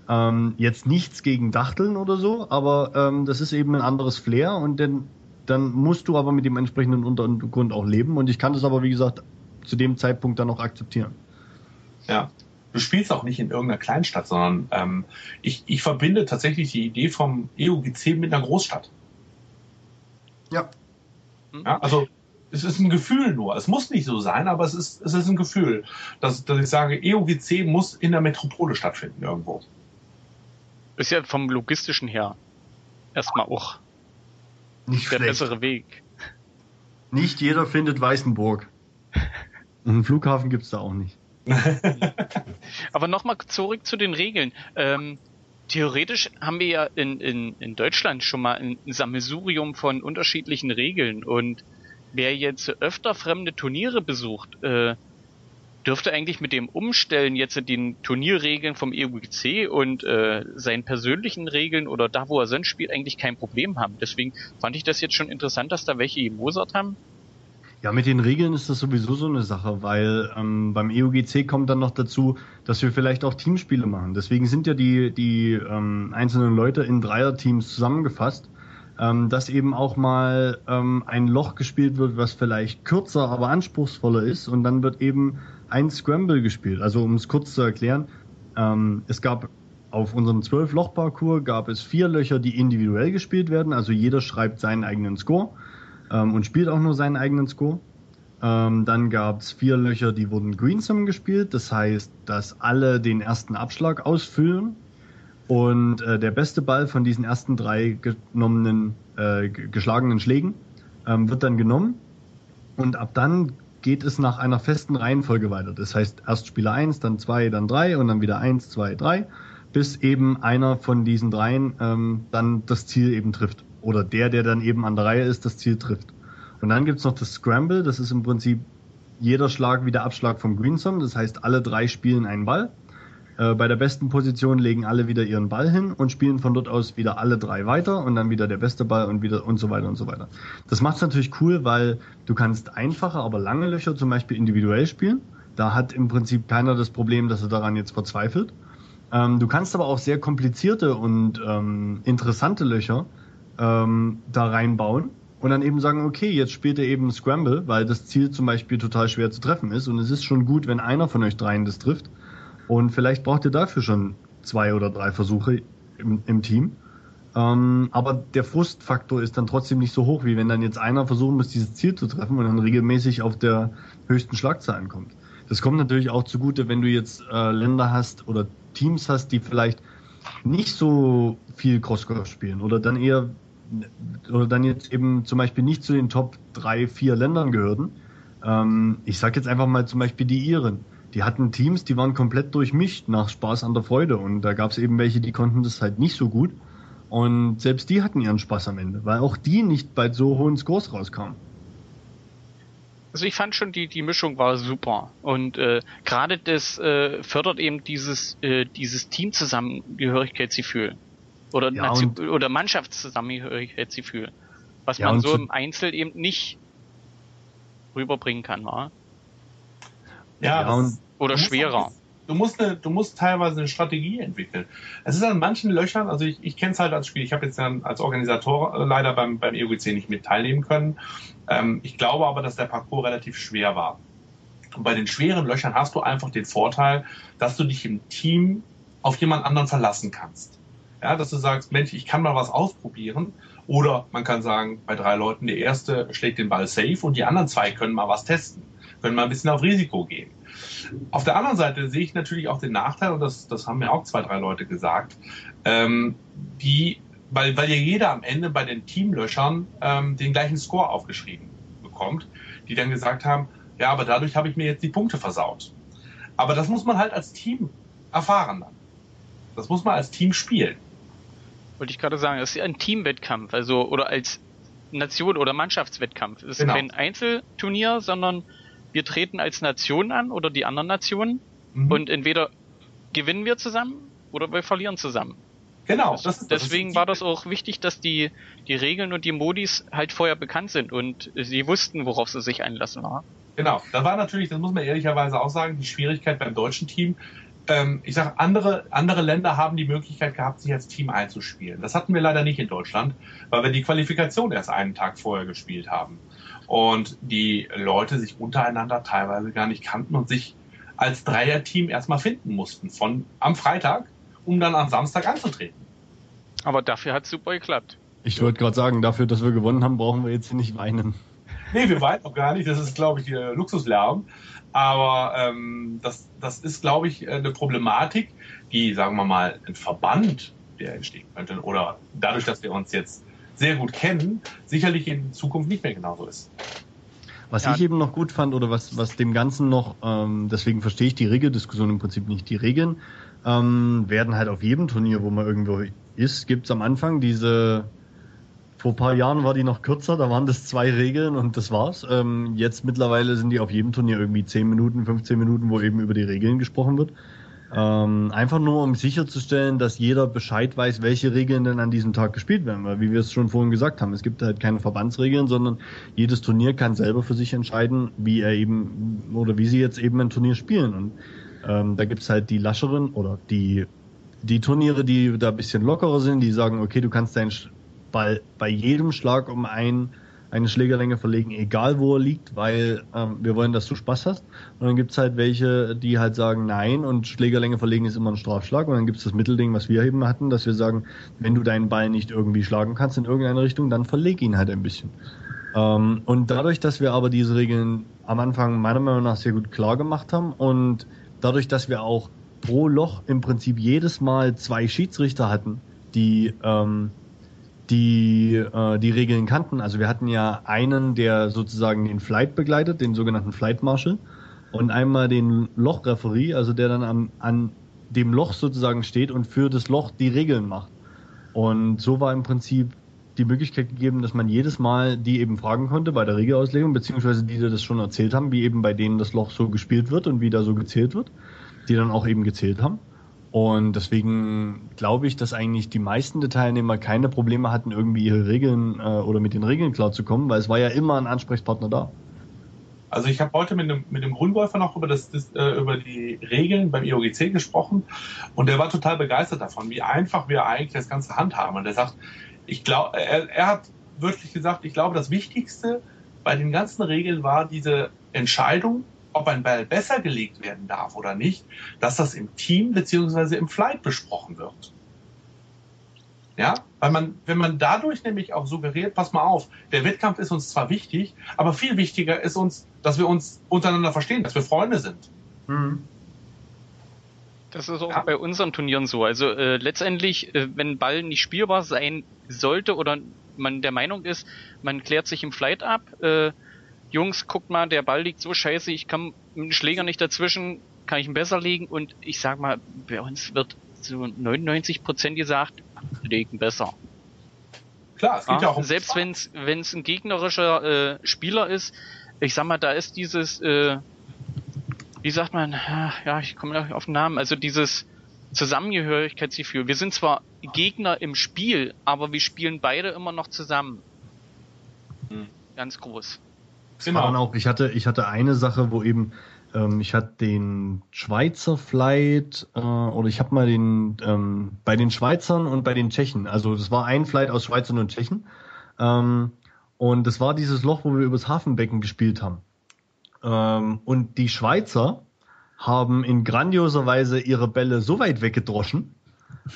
Ähm, jetzt nichts gegen Dachteln oder so, aber ähm, das ist eben ein anderes Flair und dann, dann musst du aber mit dem entsprechenden Untergrund auch leben und ich kann das aber, wie gesagt, zu dem Zeitpunkt dann auch akzeptieren. Ja, du spielst auch nicht in irgendeiner Kleinstadt, sondern ähm, ich, ich verbinde tatsächlich die Idee vom EUGC mit einer Großstadt. Ja. ja also es ist ein Gefühl nur. Es muss nicht so sein, aber es ist, es ist ein Gefühl, dass, dass ich sage, EUGC muss in der Metropole stattfinden irgendwo. Ist ja vom logistischen her erstmal auch nicht der schlecht. bessere Weg. Nicht jeder findet Weißenburg. Und einen Flughafen gibt es da auch nicht. aber nochmal zurück zu den Regeln. Ähm, theoretisch haben wir ja in, in, in Deutschland schon mal ein Sammelsurium von unterschiedlichen Regeln und wer jetzt öfter fremde Turniere besucht, äh, dürfte eigentlich mit dem Umstellen jetzt den Turnierregeln vom EUGC und äh, seinen persönlichen Regeln oder da, wo er sonst spielt, eigentlich kein Problem haben. Deswegen fand ich das jetzt schon interessant, dass da welche gemosert haben. Ja, mit den Regeln ist das sowieso so eine Sache, weil ähm, beim EUGC kommt dann noch dazu, dass wir vielleicht auch Teamspiele machen. Deswegen sind ja die, die ähm, einzelnen Leute in Dreierteams zusammengefasst ähm, dass eben auch mal ähm, ein Loch gespielt wird, was vielleicht kürzer, aber anspruchsvoller ist und dann wird eben ein Scramble gespielt. Also um es kurz zu erklären, ähm, es gab auf unserem 12-Loch-Parcours gab es vier Löcher, die individuell gespielt werden. Also jeder schreibt seinen eigenen Score ähm, und spielt auch nur seinen eigenen Score. Ähm, dann gab es vier Löcher, die wurden Greensum gespielt. Das heißt, dass alle den ersten Abschlag ausfüllen und äh, der beste Ball von diesen ersten drei genommenen, äh, geschlagenen Schlägen ähm, wird dann genommen. Und ab dann geht es nach einer festen Reihenfolge weiter. Das heißt, erst Spieler 1, dann 2, dann 3 und dann wieder 1, 2, 3, bis eben einer von diesen dreien ähm, dann das Ziel eben trifft. Oder der, der dann eben an der Reihe ist, das Ziel trifft. Und dann gibt's noch das Scramble, das ist im Prinzip jeder Schlag wie der Abschlag vom Greensome. Das heißt, alle drei spielen einen Ball äh, bei der besten Position legen alle wieder ihren Ball hin und spielen von dort aus wieder alle drei weiter und dann wieder der beste Ball und wieder und so weiter und so weiter. Das macht es natürlich cool, weil du kannst einfache, aber lange Löcher zum Beispiel individuell spielen. Da hat im Prinzip keiner das Problem, dass er daran jetzt verzweifelt. Ähm, du kannst aber auch sehr komplizierte und ähm, interessante Löcher ähm, da reinbauen und dann eben sagen, okay, jetzt spielt er eben Scramble, weil das Ziel zum Beispiel total schwer zu treffen ist und es ist schon gut, wenn einer von euch dreien das trifft. Und vielleicht braucht ihr dafür schon zwei oder drei Versuche im, im Team. Ähm, aber der Frustfaktor ist dann trotzdem nicht so hoch, wie wenn dann jetzt einer versuchen muss, dieses Ziel zu treffen und dann regelmäßig auf der höchsten Schlagzahl ankommt. das kommt natürlich auch zugute, wenn du jetzt äh, Länder hast oder Teams hast, die vielleicht nicht so viel Crossgolf spielen oder dann eher oder dann jetzt eben zum Beispiel nicht zu den Top 3, 4 Ländern gehörten. Ähm, ich sag jetzt einfach mal zum Beispiel die Iren. Die hatten Teams, die waren komplett durchmischt nach Spaß an der Freude und da gab es eben welche, die konnten das halt nicht so gut. Und selbst die hatten ihren Spaß am Ende, weil auch die nicht bei so hohen Scores rauskamen. Also ich fand schon die die Mischung war super und äh, gerade das äh, fördert eben dieses äh, dieses Teamzusammengehörigkeitsgefühl oder Ja, Nation und- oder Mannschaftszusammengehörigkeitsgefühl, was Ja, man so im Einzel eben nicht rüberbringen kann, wa? Ja, das- und- Oder schwerer. auch- Du musst, eine, du musst teilweise eine Strategie entwickeln. Es ist an manchen Löchern, also ich, ich kenne es halt als Spiel, ich habe jetzt dann als Organisator äh, leider beim, beim EUGC nicht mit teilnehmen können. Ähm, ich glaube aber, dass der Parcours relativ schwer war. Und bei den schweren Löchern hast du einfach den Vorteil, dass du dich im Team auf jemand anderen verlassen kannst. Ja, dass du sagst, Mensch, ich kann mal was ausprobieren. Oder man kann sagen, bei drei Leuten, der erste schlägt den Ball safe und die anderen zwei können mal was testen, können mal ein bisschen auf Risiko gehen. Auf der anderen Seite sehe ich natürlich auch den Nachteil, und das, das haben mir auch zwei, drei Leute gesagt, ähm, die, weil, weil ja jeder am Ende bei den Teamlöchern ähm, den gleichen Score aufgeschrieben bekommt, die dann gesagt haben, ja, aber dadurch habe ich mir jetzt die Punkte versaut. Aber das muss man halt als Team erfahren dann. Das muss man als Team spielen. Wollte ich gerade sagen, es ist ein Teamwettkampf, also oder als Nation oder Mannschaftswettkampf. Es ist Genau. kein Einzelturnier, sondern wir treten als Nation an oder die anderen Nationen Mhm. und entweder gewinnen wir zusammen oder wir verlieren zusammen. genau, Das, das ist, das deswegen ist war das auch wichtig, dass die, die Regeln und die Modis halt vorher bekannt sind und sie wussten, worauf sie sich einlassen war. Genau, da war natürlich, das muss man ehrlicherweise auch sagen, die Schwierigkeit beim deutschen Team. Ähm, ich sage, andere, andere Länder haben die Möglichkeit gehabt, sich als Team einzuspielen. Das hatten wir leider nicht in Deutschland, weil wir die Qualifikation erst einen Tag vorher gespielt haben. Und die Leute sich untereinander teilweise gar nicht kannten und sich als Dreierteam erstmal finden mussten, von am Freitag, um dann am Samstag anzutreten. Aber dafür hat es super geklappt. Ich wollte gerade sagen, dafür, dass wir gewonnen haben, brauchen wir jetzt nicht weinen. Nee, wir weinen auch gar nicht. Das ist, glaube ich, äh, Luxuslärm. Aber ähm, das, das ist, glaube ich, äh, eine Problematik, die, sagen wir mal, ein Verband, der entstehen könnte, oder dadurch, dass wir uns jetzt sehr gut kennen, sicherlich in Zukunft nicht mehr genauso ist. Was Ja. ich eben noch gut fand oder was, was dem Ganzen noch, ähm, deswegen verstehe ich die Regeldiskussion im Prinzip nicht. Die Regeln ähm, werden halt auf jedem Turnier, wo man irgendwo ist, gibt's am Anfang diese, vor ein paar Jahren war die noch kürzer, da waren das zwei Regeln und das war's. Ähm, jetzt mittlerweile sind die auf jedem Turnier irgendwie 10 Minuten, 15 Minuten, wo eben über die Regeln gesprochen wird. Ähm, einfach nur, um sicherzustellen, dass jeder Bescheid weiß, welche Regeln denn an diesem Tag gespielt werden. Weil, wie wir es schon vorhin gesagt haben, es gibt halt keine Verbandsregeln, sondern jedes Turnier kann selber für sich entscheiden, wie er eben oder wie sie jetzt eben ein Turnier spielen. Und ähm, da gibt's halt die lascheren oder die, die Turniere, die da ein bisschen lockerer sind, die sagen, okay, du kannst deinen Ball bei jedem Schlag um ein, eine Schlägerlänge verlegen, egal wo er liegt, weil ähm, wir wollen, dass du Spaß hast. Und dann gibt's halt welche, die halt sagen, nein, und Schlägerlänge verlegen ist immer ein Strafschlag. Und dann gibt's das Mittelding, was wir eben hatten, dass wir sagen, wenn du deinen Ball nicht irgendwie schlagen kannst in irgendeine Richtung, dann verleg ihn halt ein bisschen. Ähm, und dadurch, dass wir aber diese Regeln am Anfang meiner Meinung nach sehr gut klar gemacht haben und dadurch, dass wir auch pro Loch im Prinzip jedes Mal zwei Schiedsrichter hatten, die ähm, die äh, die Regeln kannten. Also wir hatten ja einen, der sozusagen den Flight begleitet, den sogenannten Flight Marshal, und einmal den Lochreferee, also der dann am, an dem Loch sozusagen steht und für das Loch die Regeln macht. Und so war im Prinzip die Möglichkeit gegeben, dass man jedes Mal die eben fragen konnte bei der Regelauslegung, beziehungsweise die, die das schon erzählt haben, wie eben bei denen das Loch so gespielt wird und wie da so gezählt wird, die dann auch eben gezählt haben. Und deswegen glaube ich, dass eigentlich die meisten der Teilnehmer keine Probleme hatten, irgendwie ihre Regeln äh, oder mit den Regeln klarzukommen, weil es war ja immer ein Ansprechpartner da. Also ich habe heute mit einem, mit einem Grundläufer noch über, das, das, äh, über die Regeln beim IOGC gesprochen und der war total begeistert davon, wie einfach wir eigentlich das Ganze handhaben. Und er sagt, ich glaube, er, er hat wirklich gesagt, ich glaube, das Wichtigste bei den ganzen Regeln war diese Entscheidung, ob ein Ball besser gelegt werden darf oder nicht, dass das im Team beziehungsweise im Flight besprochen wird. Ja, Weil man, wenn man dadurch nämlich auch suggeriert, pass mal auf, der Wettkampf ist uns zwar wichtig, aber viel wichtiger ist uns, dass wir uns untereinander verstehen, dass wir Freunde sind. Mhm. Das ist auch ja. bei unseren Turnieren so. Also äh, letztendlich, äh, wenn Ball nicht spielbar sein sollte oder man der Meinung ist, man klärt sich im Flight ab, äh, Jungs, guckt mal, der Ball liegt so scheiße, ich kann mit dem Schläger nicht dazwischen, kann ich ihn besser legen und ich sag mal, bei uns wird zu 99 Prozent gesagt, legen besser. Klar, es geht ja, ja auch um Selbst wenn es ein gegnerischer äh, Spieler ist, ich sag mal, da ist dieses, äh, wie sagt man, ja, ich komme auf den Namen, also dieses Zusammengehörigkeitsgefühl. Wir sind zwar Gegner im Spiel, aber wir spielen beide immer noch zusammen. Hm. Ganz groß. Genau. Auch, ich hatte, ich hatte eine Sache, wo eben ähm, ich hatte den Schweizer Flight äh, oder ich habe mal den ähm, bei den Schweizern und bei den Tschechen. Also das war ein Flight aus Schweizern und Tschechen. Ähm, und das war dieses Loch, wo wir übers Hafenbecken gespielt haben. Ähm, und die Schweizer haben in grandioser Weise ihre Bälle so weit weggedroschen,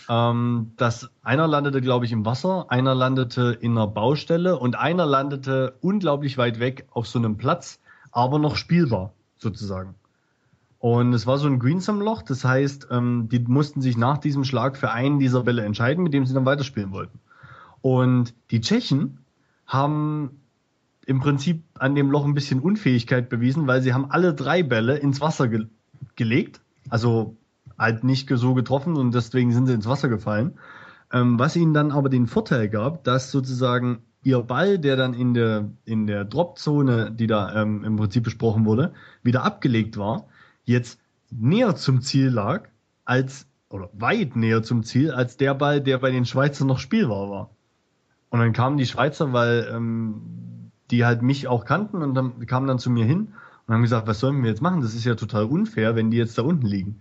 ähm, dass einer landete, glaube ich, im Wasser, einer landete in einer Baustelle und einer landete unglaublich weit weg auf so einem Platz, aber noch spielbar sozusagen. Und es war so ein Greensome-Loch, das heißt, ähm, die mussten sich nach diesem Schlag für einen dieser Bälle entscheiden, mit dem sie dann weiterspielen wollten. Und die Tschechen haben im Prinzip an dem Loch ein bisschen Unfähigkeit bewiesen, weil sie haben alle drei Bälle ins Wasser ge gelegt, also halt nicht so getroffen und deswegen sind sie ins Wasser gefallen. Ähm, was ihnen dann aber den Vorteil gab, dass sozusagen ihr Ball, der dann in der, in der Dropzone, die da ähm, im Prinzip besprochen wurde, wieder abgelegt war, jetzt näher zum Ziel lag, als, oder weit näher zum Ziel, als der Ball, der bei den Schweizern noch spielbar war. Und dann kamen die Schweizer, weil ähm, die halt mich auch kannten und dann kamen dann zu mir hin und haben gesagt, was sollen wir jetzt machen? Das ist ja total unfair, wenn die jetzt da unten liegen.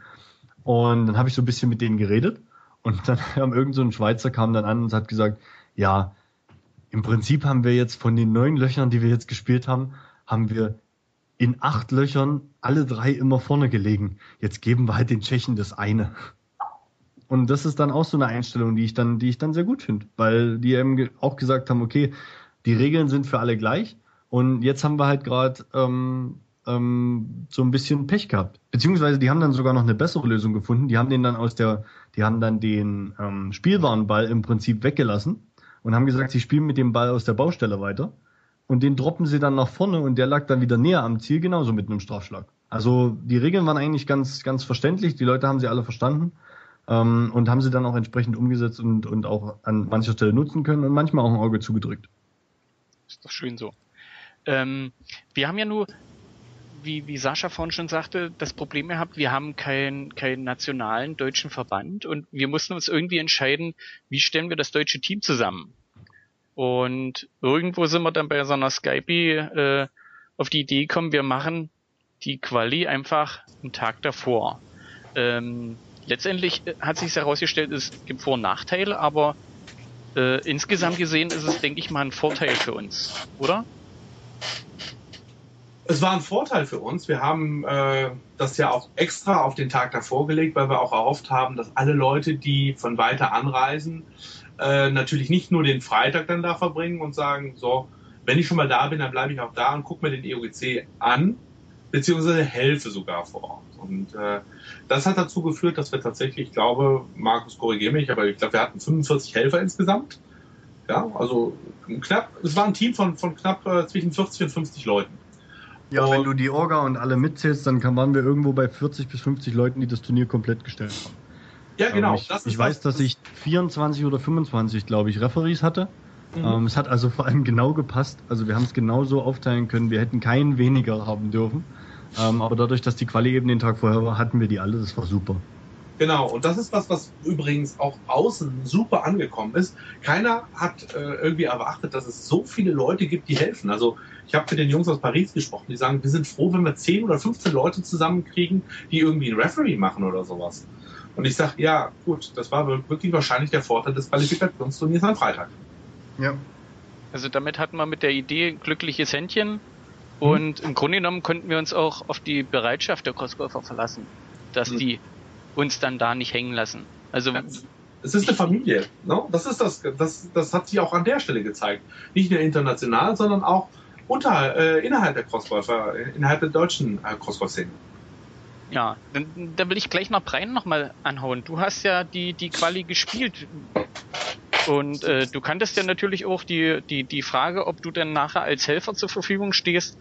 Und dann habe ich so ein bisschen mit denen geredet und dann kam irgend so ein Schweizer kam dann an und hat gesagt, ja, im Prinzip haben wir jetzt von den neun Löchern, die wir jetzt gespielt haben, haben wir in acht Löchern alle drei immer vorne gelegen. Jetzt geben wir halt den Tschechen das eine. Und das ist dann auch so eine Einstellung, die ich dann, die ich dann sehr gut finde, weil die eben auch gesagt haben, okay, die Regeln sind für alle gleich. Und jetzt haben wir halt gerade ähm, ähm, so ein bisschen Pech gehabt. Beziehungsweise die haben dann sogar noch eine bessere Lösung gefunden. Die haben den dann aus der, die haben dann den ähm, spielbaren Ball im Prinzip weggelassen und haben gesagt, sie spielen mit dem Ball aus der Baustelle weiter. Und den droppen sie dann nach vorne und der lag dann wieder näher am Ziel, genauso mit einem Strafschlag. Also die Regeln waren eigentlich ganz, ganz verständlich. Die Leute haben sie alle verstanden ähm, und haben sie dann auch entsprechend umgesetzt und, und auch an mancher Stelle nutzen können und manchmal auch ein Auge zugedrückt. Ist doch schön so. Ähm, wir haben ja nur, wie, wie Sascha vorhin schon sagte, das Problem gehabt, wir haben keinen keinen nationalen deutschen Verband und wir mussten uns irgendwie entscheiden, wie stellen wir das deutsche Team zusammen. Und irgendwo sind wir dann bei so einer Skype äh, auf die Idee gekommen, wir machen die Quali einfach einen Tag davor. Ähm, letztendlich hat sich herausgestellt, es gibt Vor- und Nachteile, aber äh, insgesamt gesehen ist es, denke ich mal, ein Vorteil für uns, oder? Es war ein Vorteil für uns. Wir haben äh, das ja auch extra auf den Tag davor gelegt, weil wir auch erhofft haben, dass alle Leute, die von weiter anreisen, äh, natürlich nicht nur den Freitag dann da verbringen und sagen, so, wenn ich schon mal da bin, dann bleibe ich auch da und gucke mir den EOGC an, beziehungsweise helfe sogar vor Ort. Und äh, das hat dazu geführt, dass wir tatsächlich, ich glaube, Markus, korrigiere mich, aber ich glaube, wir hatten 45 Helfer insgesamt. Ja, also knapp, es war ein Team von, von knapp äh, zwischen 40 und 50 Leuten. Ja, und wenn du die Orga und alle mitzählst, dann waren wir irgendwo bei 40 bis 50 Leuten, die das Turnier komplett gestellt haben. Ja, genau. ich, ich weiß, dass ich 24 oder 25, glaube ich, Referees hatte. Mhm. Ähm, es hat also vor allem genau gepasst. Also wir haben es genau so aufteilen können. Wir hätten keinen weniger haben dürfen. Ähm, aber dadurch, dass die Quali eben den Tag vorher war, hatten wir die alle. Das war super. Genau, und das ist was, was übrigens auch außen super angekommen ist. Keiner hat äh, irgendwie erwartet, dass es so viele Leute gibt, die helfen. Also ich habe mit den Jungs aus Paris gesprochen, die sagen, wir sind froh, wenn wir 10 oder 15 Leute zusammenkriegen, die irgendwie ein Referee machen oder sowas. Und ich sage, ja, gut, das war wirklich wahrscheinlich der Vorteil des Qualifikationsturniers am Freitag. Ja. Also damit hatten wir mit der Idee glückliches Händchen und mhm. im Grunde genommen konnten wir uns auch auf die Bereitschaft der Crossgolfer verlassen, dass mhm. die uns dann da nicht hängen lassen. Also Es ist eine Familie. Ne? Das ist das, das, das hat sich auch an der Stelle gezeigt. Nicht nur international, sondern auch unter, äh, innerhalb der Crossgolfer, innerhalb der deutschen äh, Crossgolf-Szene. Ja, dann, da will ich gleich noch Brian nochmal anhauen. Du hast ja die, die Quali gespielt. Und äh, du kanntest ja natürlich auch die, die, die Frage, ob du denn nachher als Helfer zur Verfügung stehst.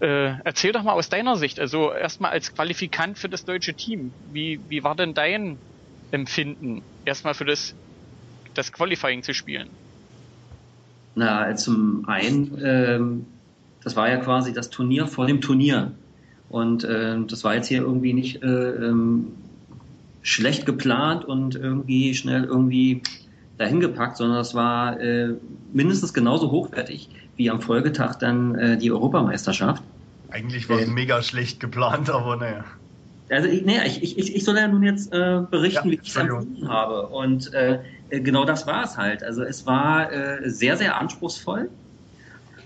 Äh, erzähl doch mal aus deiner Sicht, also erstmal als Qualifikant für das deutsche Team. Wie, wie war denn dein Empfinden, erstmal für das, das Qualifying zu spielen? Na, zum einen, ähm, das war ja quasi das Turnier vor dem Turnier. Und äh, das war jetzt hier irgendwie nicht äh, ähm, schlecht geplant und irgendwie schnell irgendwie dahin gepackt, sondern es war äh, mindestens genauso hochwertig wie am Folgetag dann äh, die Europameisterschaft. Eigentlich war es äh, mega schlecht geplant, aber naja. Also ich, nee, ich, ich, ich soll ja nun jetzt äh, berichten, ja, wie ich es empfunden habe. Und äh, genau das war es halt. Also es war äh, sehr, sehr anspruchsvoll.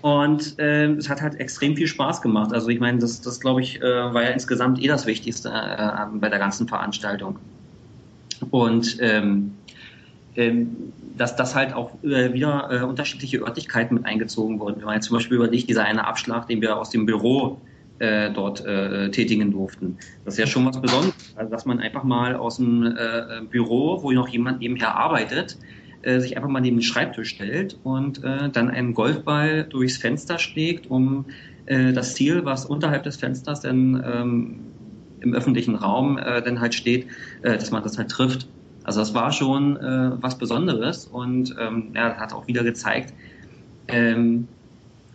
Und äh, es hat halt extrem viel Spaß gemacht. Also ich meine, das, das glaube ich, äh, war ja insgesamt eh das Wichtigste äh, bei der ganzen Veranstaltung. Und ähm, ähm, dass das halt auch äh, wieder äh, unterschiedliche Örtlichkeiten mit eingezogen wurden. Wenn man jetzt zum Beispiel überlegt, dieser eine Abschlag, den wir aus dem Büro äh, dort tätigen durften. Das ist ja schon was Besonderes, also dass man einfach mal aus dem Büro, wo noch jemand nebenher arbeitet, sich einfach mal neben den Schreibtisch stellt und dann einen Golfball durchs Fenster schlägt, um das Ziel, was unterhalb des Fensters dann ähm, im öffentlichen Raum dann halt steht, dass man das halt trifft. Also das war schon äh, was Besonderes und ähm, ja, hat auch wieder gezeigt, ähm,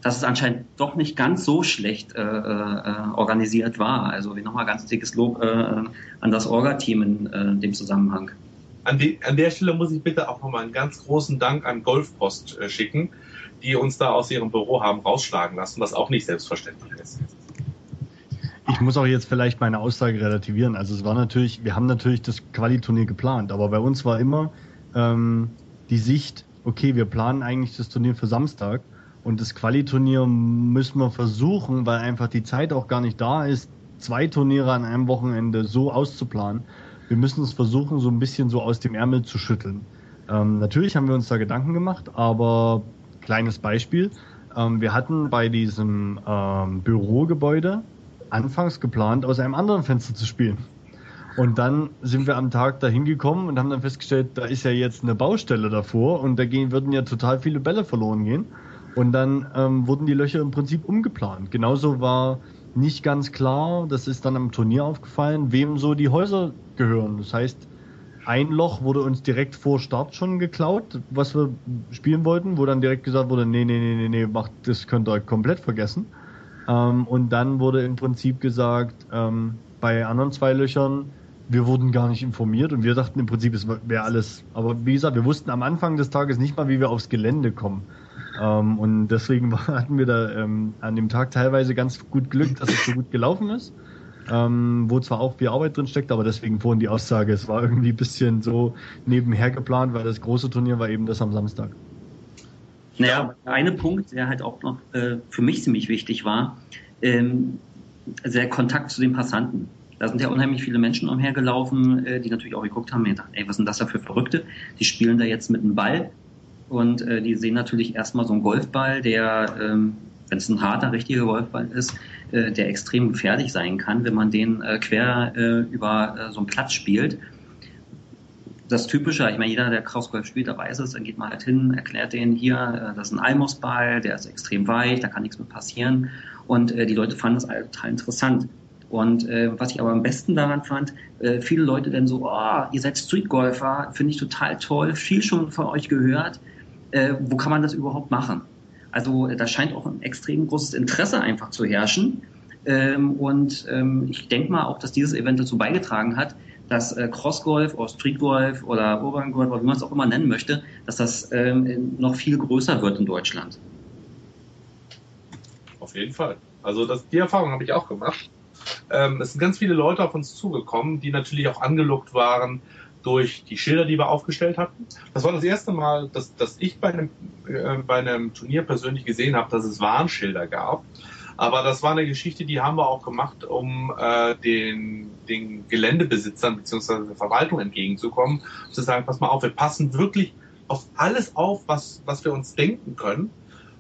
dass es anscheinend doch nicht ganz so schlecht äh, äh, organisiert war. Also nochmal ganz dickes Lob äh, an das Orga-Team in äh, dem Zusammenhang. An, die, an, der Stelle muss ich bitte auch nochmal einen ganz großen Dank an Golfpost äh, schicken, die uns da aus ihrem Büro haben rausschlagen lassen, was auch nicht selbstverständlich ist. Ich muss auch jetzt vielleicht meine Aussage relativieren. Also es war natürlich, wir haben natürlich das Qualiturnier geplant, aber bei uns war immer ähm, die Sicht, okay, wir planen eigentlich das Turnier für Samstag und das Qualiturnier müssen wir versuchen, weil einfach die Zeit auch gar nicht da ist, zwei Turniere an einem Wochenende so auszuplanen. Wir müssen es versuchen, so ein bisschen so aus dem Ärmel zu schütteln. Ähm, natürlich haben wir uns da Gedanken gemacht, aber kleines Beispiel. Ähm, wir hatten bei diesem ähm, Bürogebäude anfangs geplant, aus einem anderen Fenster zu spielen. Und dann sind wir am Tag dahin gekommen und haben dann festgestellt, da ist ja jetzt eine Baustelle davor und da gehen, würden ja total viele Bälle verloren gehen. Und dann ähm, wurden die Löcher im Prinzip umgeplant. Genauso war nicht ganz klar, das ist dann am Turnier aufgefallen, wem so die Häuser gehören. Das heißt, ein Loch wurde uns direkt vor Start schon geklaut, was wir spielen wollten, wo dann direkt gesagt wurde, nee, nee, nee, nee, nee, macht, das könnt ihr komplett vergessen. Ähm, und dann wurde im Prinzip gesagt, ähm, bei anderen zwei Löchern, wir wurden gar nicht informiert und wir dachten im Prinzip, es wäre alles. Aber wie gesagt, wir wussten am Anfang des Tages nicht mal, wie wir aufs Gelände kommen. Ähm, und deswegen hatten wir da ähm, an dem Tag teilweise ganz gut Glück, dass es so gut gelaufen ist. Ähm, wo zwar auch viel Arbeit drin steckt, aber deswegen vorhin die Aussage, es war irgendwie ein bisschen so nebenher geplant, weil das große Turnier war eben das am Samstag. Naja, ein Punkt, der halt auch noch äh, für mich ziemlich wichtig war, ähm, also der Kontakt zu den Passanten. Da sind ja unheimlich viele Menschen umhergelaufen, äh, die natürlich auch geguckt haben, mir gedacht, ey, was sind das da für Verrückte? Die spielen da jetzt mit einem Ball und äh, die sehen natürlich erstmal so einen Golfball, der, ähm, wenn es ein harter, richtiger Golfball ist, äh, der extrem gefährlich sein kann, wenn man den äh, quer äh, über so einen Platz spielt das Typische, ich meine, jeder, der Crossgolf spielt, der weiß es, dann geht man halt hin, erklärt den hier, äh, das ist ein Almosball, der ist extrem weich, da kann nichts mehr passieren. Und äh, die Leute fanden das total interessant. Und äh, was ich aber am besten daran fand, äh, viele Leute dann so, oh, ihr seid Streetgolfer, finde ich total toll, viel schon von euch gehört. Äh, wo kann man das überhaupt machen? Also da scheint auch ein extrem großes Interesse einfach zu herrschen. Ähm, und ähm, ich denke mal auch, dass dieses Event dazu beigetragen hat, dass äh, Crossgolf oder Streetgolf oder Urban Golf oder wie man es auch immer nennen möchte, dass das ähm, noch viel größer wird in Deutschland. Auf jeden Fall. Also das, die Erfahrung habe ich auch gemacht. Ähm, es sind ganz viele Leute auf uns zugekommen, die natürlich auch angelockt waren durch die Schilder, die wir aufgestellt hatten. Das war das erste Mal, dass, dass ich bei einem, äh, bei einem Turnier persönlich gesehen habe, dass es Warnschilder gab Aber das war eine Geschichte, die haben wir auch gemacht, um äh, den, den Geländebesitzern bzw. der Verwaltung entgegenzukommen, zu sagen, pass mal auf, wir passen wirklich auf alles auf, was, was wir uns denken können.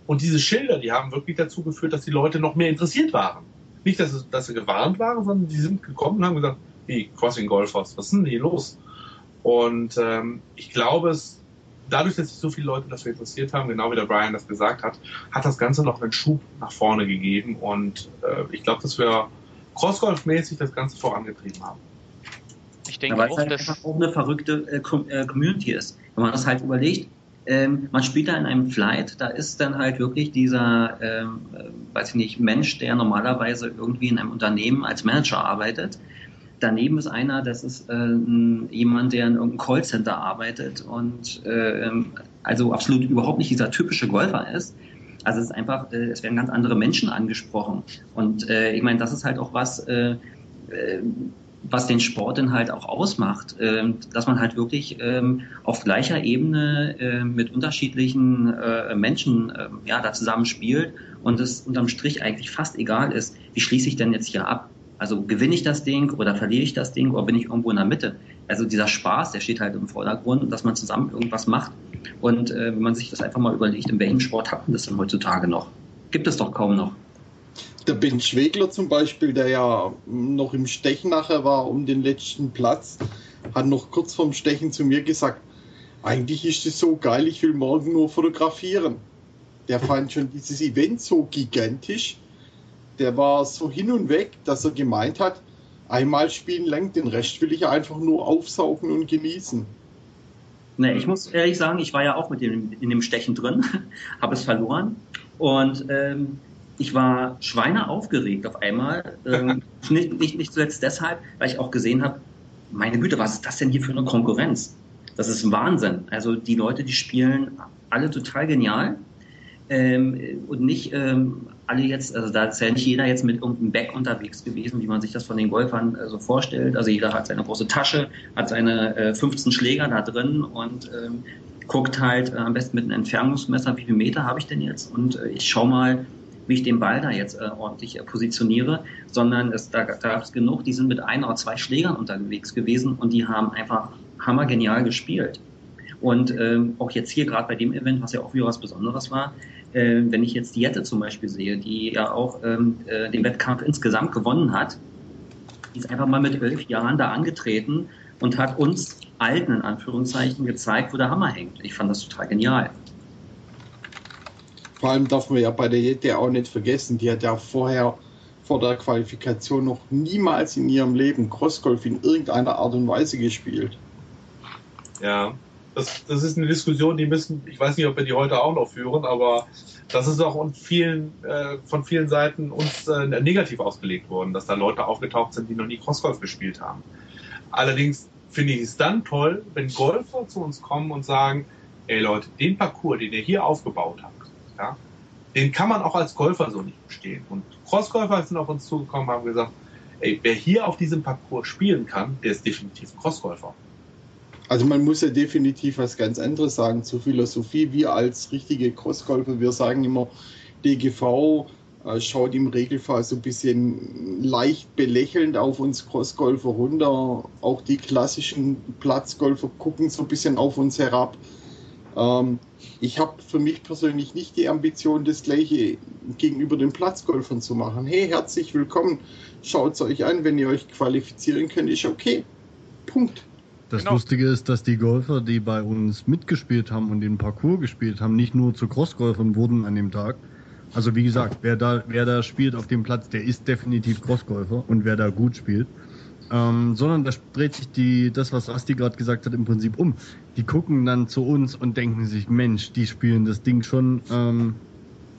Und diese Schilder, die haben wirklich dazu geführt, dass die Leute noch mehr interessiert waren. Nicht, dass, es, dass sie gewarnt waren, sondern die sind gekommen und haben gesagt, wie Crossing Golfers, was ist denn hier los? Und ähm, ich glaube, es, dadurch, dass sich so viele Leute dafür interessiert haben, genau wie der Brian das gesagt hat, hat das Ganze noch einen Schub nach vorne gegeben. Und äh, ich glaube, dass wir Crossgolf-mäßig das Ganze vorangetrieben haben. Ich denke ja, auch, halt dass auch eine verrückte äh, äh, Community ist. Wenn man das halt überlegt, ähm, man spielt da in einem Flight, da ist dann halt wirklich dieser, ähm, äh, weiß ich nicht, Mensch, der normalerweise irgendwie in einem Unternehmen als Manager arbeitet. Daneben ist einer, das ist äh, jemand, der in irgendeinem Callcenter arbeitet und äh, also absolut überhaupt nicht dieser typische Golfer ist. Also es ist einfach, äh, es werden ganz andere Menschen angesprochen. Und äh, ich meine, das ist halt auch was, äh, äh was den Sport dann halt auch ausmacht, ähm, dass man halt wirklich ähm, auf gleicher Ebene mit unterschiedlichen äh, Menschen ja, da zusammen spielt und es unterm Strich eigentlich fast egal ist, wie schließe ich denn jetzt hier ab? Also gewinne ich das Ding oder verliere ich das Ding oder bin ich irgendwo in der Mitte? Also dieser Spaß, der steht halt im Vordergrund, dass man zusammen irgendwas macht. Und äh, wenn man sich das einfach mal überlegt, in welchem Sport hat man das denn heutzutage noch? Gibt es doch kaum noch der Ben Schwegler zum Beispiel, der ja noch im Stechen nachher war um den letzten Platz, hat noch kurz vorm Stechen zu mir gesagt, eigentlich ist es so geil, ich will morgen nur fotografieren. Der fand schon dieses Event so gigantisch. Der war so hin und weg, dass er gemeint hat, einmal spielen lang, den Rest will ich einfach nur aufsaugen und genießen. Ne, ich muss ehrlich sagen, ich war ja auch mit dem, in dem Stechen drin, habe es verloren. Und ähm, ich war Schweine aufgeregt auf einmal. Ähm, nicht, nicht, nicht zuletzt deshalb, weil ich auch gesehen habe, meine Güte, was ist das denn hier für eine Konkurrenz? Das ist Wahnsinn. Also die Leute, die spielen alle total genial. Ähm, und nicht ähm, alle jetzt, also da ist ja nicht jeder jetzt mit irgendeinem Back unterwegs gewesen, wie man sich das von den Golfern äh, so vorstellt. Also jeder hat seine große Tasche, hat seine äh, 15 Schläger da drin und ähm, guckt halt äh, am besten mit einem Entfernungsmesser, wie viele Meter habe ich denn jetzt? Und äh, ich schaue mal, wie ich den Ball da jetzt äh, ordentlich äh, positioniere, sondern es, da, da gab es genug, die sind mit ein oder zwei Schlägern unterwegs gewesen und die haben einfach hammergenial gespielt. Und ähm, auch jetzt hier gerade bei dem Event, was ja auch wieder was Besonderes war, äh, wenn ich jetzt die Jette zum Beispiel sehe, die ja auch ähm, äh, den Wettkampf insgesamt gewonnen hat, die ist einfach mal mit elf Jahren da angetreten und hat uns Alten in Anführungszeichen gezeigt, wo der Hammer hängt. Ich fand das total genial. Vor allem darf man ja bei der Jette auch nicht vergessen, die hat ja vorher vor der Qualifikation noch niemals in ihrem Leben Crossgolf in irgendeiner Art und Weise gespielt. Ja, das, das ist eine Diskussion, die müssen, ich weiß nicht, ob wir die heute auch noch führen, aber das ist auch vielen, äh, von vielen Seiten uns äh, negativ ausgelegt worden, dass da Leute aufgetaucht sind, die noch nie Crossgolf gespielt haben. Allerdings finde ich es dann toll, wenn Golfer zu uns kommen und sagen, ey Leute, den Parcours, den ihr hier aufgebaut habt, ja, den kann man auch als Golfer so nicht bestehen. Und Crossgolfer sind auf uns zugekommen und haben gesagt, ey, wer hier auf diesem Parcours spielen kann, der ist definitiv Crossgolfer. Also man muss ja definitiv was ganz anderes sagen zur Philosophie. Wir als richtige Crossgolfer, wir sagen immer, DGV äh, schaut im Regelfall so ein bisschen leicht belächelnd auf uns Crossgolfer runter. Auch die klassischen Platzgolfer gucken so ein bisschen auf uns herab. Ähm, ich habe für mich persönlich nicht die Ambition, das gleiche gegenüber den Platzgolfern zu machen. Hey, herzlich willkommen, schaut es euch an, wenn ihr euch qualifizieren könnt, ist okay. Punkt. Das genau. Lustige ist, dass die Golfer, die bei uns mitgespielt haben und den Parcours gespielt haben, nicht nur zu Crossgolfern wurden an dem Tag. Also wie gesagt, wer da, wer da spielt auf dem Platz, der ist definitiv Crossgolfer und wer da gut spielt. Ähm, sondern da dreht sich die, das, was Asti gerade gesagt hat, im Prinzip um. Die gucken dann zu uns und denken sich, Mensch, die spielen das Ding schon, ähm,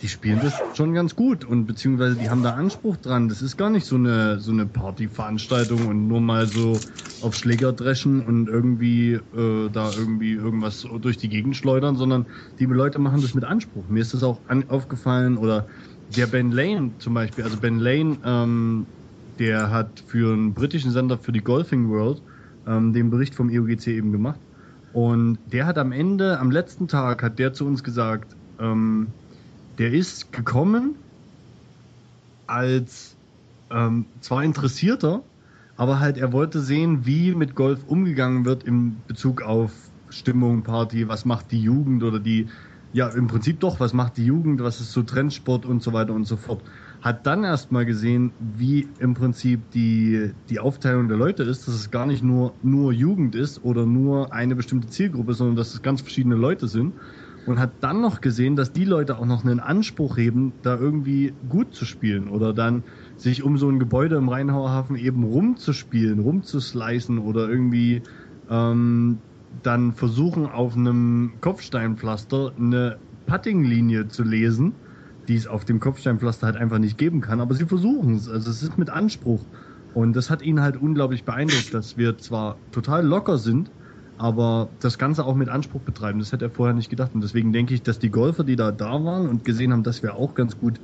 die spielen das schon ganz gut und beziehungsweise die haben da Anspruch dran. Das ist gar nicht so eine so eine Partyveranstaltung und nur mal so auf Schläger dreschen und irgendwie äh, da irgendwie irgendwas durch die Gegend schleudern, sondern die Leute machen das mit Anspruch. Mir ist das auch an, aufgefallen oder der Ben Lane zum Beispiel, also Ben Lane, ähm, der hat für einen britischen Sender für die Golfing World ähm, den Bericht vom EUGC eben gemacht. Und der hat am Ende, am letzten Tag, hat der zu uns gesagt, ähm, der ist gekommen als ähm, zwar Interessierter, aber halt er wollte sehen, wie mit Golf umgegangen wird in Bezug auf Stimmung, Party, was macht die Jugend oder die, ja im Prinzip doch, was macht die Jugend, was ist so Trendsport und so weiter und so fort. Hat dann erstmal gesehen, wie im Prinzip die, die Aufteilung der Leute ist, dass es gar nicht nur, nur Jugend ist oder nur eine bestimmte Zielgruppe, sondern dass es ganz verschiedene Leute sind und hat dann noch gesehen, dass die Leute auch noch einen Anspruch heben, da irgendwie gut zu spielen oder dann sich um so ein Gebäude im Rheinauer eben rumzuspielen, rumzuslicen oder irgendwie ähm, dann versuchen auf einem Kopfsteinpflaster eine Puttinglinie zu lesen, die es auf dem Kopfsteinpflaster halt einfach nicht geben kann, aber sie versuchen es. Also es ist mit Anspruch. Und das hat ihn halt unglaublich beeindruckt, dass wir zwar total locker sind, aber das Ganze auch mit Anspruch betreiben, das hätte er vorher nicht gedacht. Und deswegen denke ich, dass die Golfer, die da da waren und gesehen haben, dass wir auch ganz gut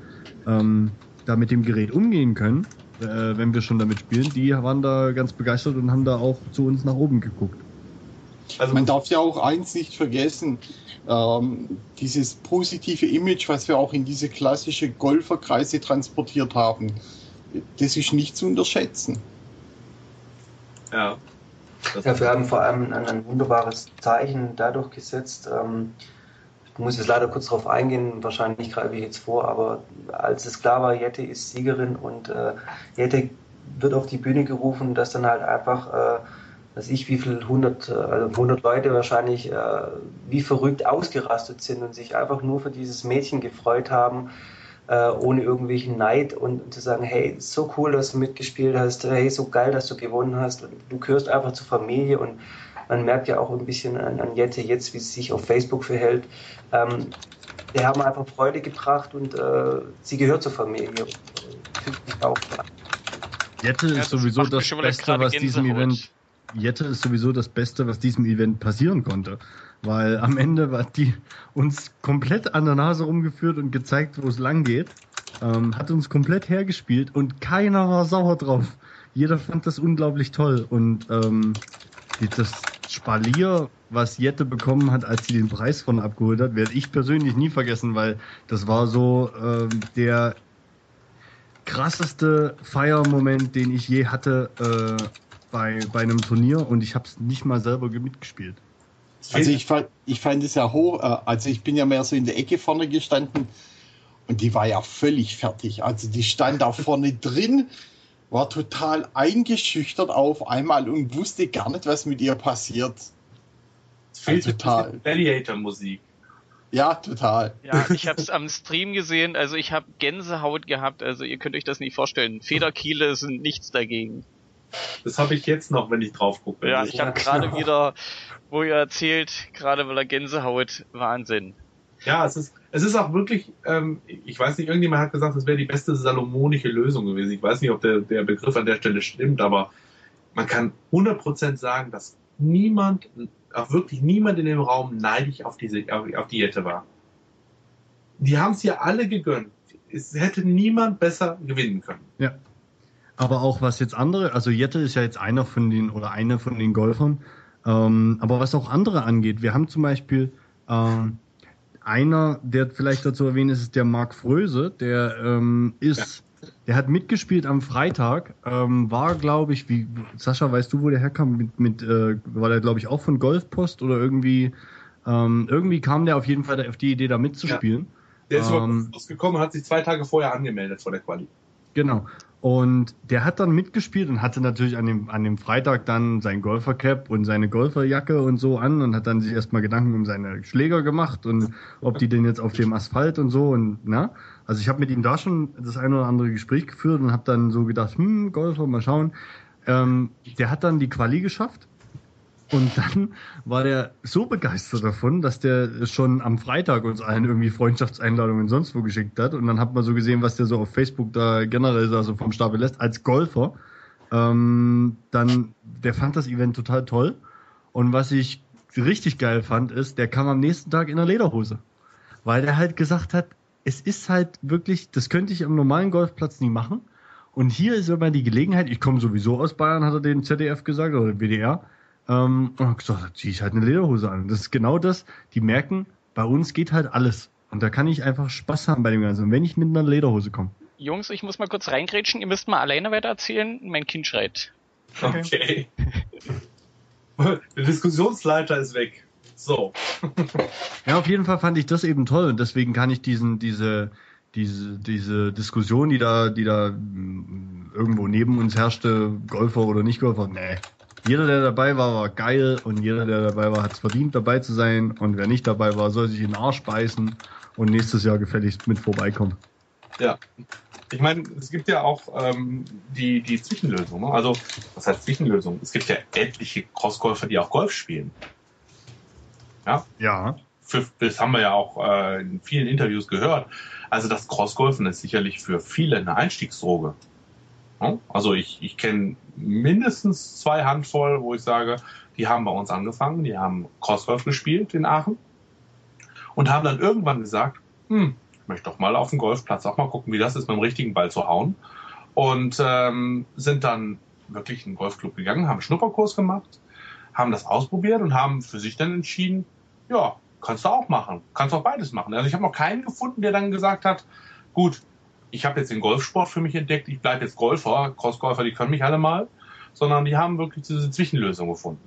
ähm, da mit dem Gerät umgehen können, äh, wenn wir schon damit spielen, die waren da ganz begeistert und haben da auch zu uns nach oben geguckt. Also man darf ja auch eins nicht vergessen, ähm, dieses positive Image, was wir auch in diese klassische Golferkreise transportiert haben, das ist nicht zu unterschätzen. Ja. Ja, wir haben vor allem ein, ein wunderbares Zeichen dadurch gesetzt. Ähm, ich muss jetzt leider kurz darauf eingehen, wahrscheinlich greife ich jetzt vor, aber als es klar war, Jette ist Siegerin und äh, Jette wird auf die Bühne gerufen, dass dann halt einfach, äh, weiß ich, wie viel, 100, äh, also 100 Leute wahrscheinlich äh, wie verrückt ausgerastet sind und sich einfach nur für dieses Mädchen gefreut haben, äh, ohne irgendwelchen Neid und zu sagen, hey, so cool, dass du mitgespielt hast, hey, so geil, dass du gewonnen hast. Und du gehörst einfach zur Familie und man merkt ja auch ein bisschen an, an Jette jetzt, wie sie sich auf Facebook verhält. Ähm, wir haben einfach Freude gebracht und äh, sie gehört zur Familie. Jette ist sowieso das Beste, was diesem Event. Jette ist sowieso das Beste, was diesem Event passieren konnte weil am Ende hat die uns komplett an der Nase rumgeführt und gezeigt, wo es lang geht. Ähm, hat uns komplett hergespielt und keiner war sauer drauf. Jeder fand das unglaublich toll und ähm, das Spalier, was Jette bekommen hat, als sie den Preis von abgeholt hat, werde ich persönlich nie vergessen, weil das war so ähm, der krasseste Feiermoment, den ich je hatte äh, bei, bei einem Turnier und ich habe es nicht mal selber mitgespielt. Also ich fand, ich fand es ja hoch, äh, also ich bin ja mehr so in der Ecke vorne gestanden und die war ja völlig fertig. Also die stand da vorne drin, war total eingeschüchtert auf einmal und wusste gar nicht, was mit ihr passiert. Es fehlt also total. Gladiator-Musik. Ja, total. Ja, ich habe es am Stream gesehen, also ich habe Gänsehaut gehabt, also ihr könnt euch das nicht vorstellen. Federkiele sind nichts dagegen. Das habe ich jetzt noch, wenn ich drauf gucke. Ja, ich habe gerade wieder wo ihr erzählt, gerade weil er Gänsehaut, Wahnsinn. Ja, es ist, es ist auch wirklich, ähm, ich weiß nicht, irgendjemand hat gesagt, es wäre die beste salomonische Lösung gewesen. Ich weiß nicht, ob der, der Begriff an der Stelle stimmt, aber man kann 100% sagen, dass niemand, auch wirklich niemand in dem Raum neidisch auf diese, auf, auf die Jette war. Die haben es ja alle gegönnt. Es hätte niemand besser gewinnen können. Ja. Aber auch was jetzt andere, also Jette ist ja jetzt einer von den, oder eine von den Golfern, ähm, aber was auch andere angeht, wir haben zum Beispiel ähm, einer, der vielleicht dazu erwähnen ist, ist der Marc Fröse, der ähm, ist, ja. der hat mitgespielt am Freitag, ähm, war glaube ich, wie Sascha, weißt du, wo der herkam? Mit, mit äh, war der glaube ich auch von Golfpost oder irgendwie, ähm, irgendwie kam der auf jeden Fall auf die Idee, da mitzuspielen. Ja. Der ist ähm, gekommen und hat sich zwei Tage vorher angemeldet vor der Quali. Genau. Und der hat dann mitgespielt und hatte natürlich an dem, an dem Freitag dann sein Golfercap und seine Golferjacke und so an und hat dann sich erstmal Gedanken um seine Schläger gemacht und ob die denn jetzt auf dem Asphalt und so und na. Also ich habe mit ihm da schon das eine oder andere Gespräch geführt und habe dann so gedacht, hm, Golfer, mal schauen. Ähm, der hat dann die Quali geschafft und dann war der so begeistert davon, dass der schon am Freitag uns allen irgendwie Freundschaftseinladungen sonst wo geschickt hat. Und dann hat man so gesehen, was der so auf Facebook da generell so vom Stapel lässt, als Golfer. Ähm, dann, der fand das Event total toll. Und was ich richtig geil fand, ist, der kam am nächsten Tag in der Lederhose. Weil der halt gesagt hat, es ist halt wirklich, das könnte ich am normalen Golfplatz nie machen. Und hier ist immer die Gelegenheit, ich komme sowieso aus Bayern, hat er den ZDF gesagt, oder WDR ähm, und gesagt, da ziehe ich halt eine Lederhose an. das ist genau das. Die merken, bei uns geht halt alles. Und da kann ich einfach Spaß haben bei dem Ganzen. Und wenn ich mit einer Lederhose komme, Jungs, ich muss mal kurz reingrätschen. Ihr müsst mal alleine weiter erzählen. Mein Kind schreit. Okay. Der Diskussionsleiter ist weg. So. ja, auf jeden Fall fand ich das eben toll und deswegen kann ich diesen, diese, diese, diese Diskussion, die da, die da mm, irgendwo neben uns herrschte, Golfer oder nicht Golfer, nee. Jeder, der dabei war, war geil und jeder, der dabei war, hat es verdient, dabei zu sein und wer nicht dabei war, soll sich in den Arsch beißen und nächstes Jahr gefälligst mit vorbeikommen. Ja. Ich meine, es gibt ja auch ähm, die, die Zwischenlösung. Ne? Also, was heißt Zwischenlösung? Es gibt ja etliche Crossgolfer, die auch Golf spielen. Ja. Ja. Für, das haben wir ja auch äh, in vielen Interviews gehört. Also das Crossgolfen ist sicherlich für viele eine Einstiegsdroge. Also ich, ich kenne mindestens zwei Handvoll, wo ich sage, die haben bei uns angefangen, die haben Crossgolf gespielt in Aachen und haben dann irgendwann gesagt, hm, ich möchte doch mal auf dem Golfplatz auch mal gucken, wie das ist, mit dem richtigen Ball zu hauen. Und ähm, sind dann wirklich in den Golfclub gegangen, haben einen Schnupperkurs gemacht, haben das ausprobiert und haben für sich dann entschieden, ja, kannst du auch machen, kannst auch beides machen. Also ich habe noch keinen gefunden, der dann gesagt hat, gut, ich habe jetzt den Golfsport für mich entdeckt, ich bleibe jetzt Golfer, Crossgolfer, die können mich alle mal, sondern die haben wirklich diese Zwischenlösung gefunden.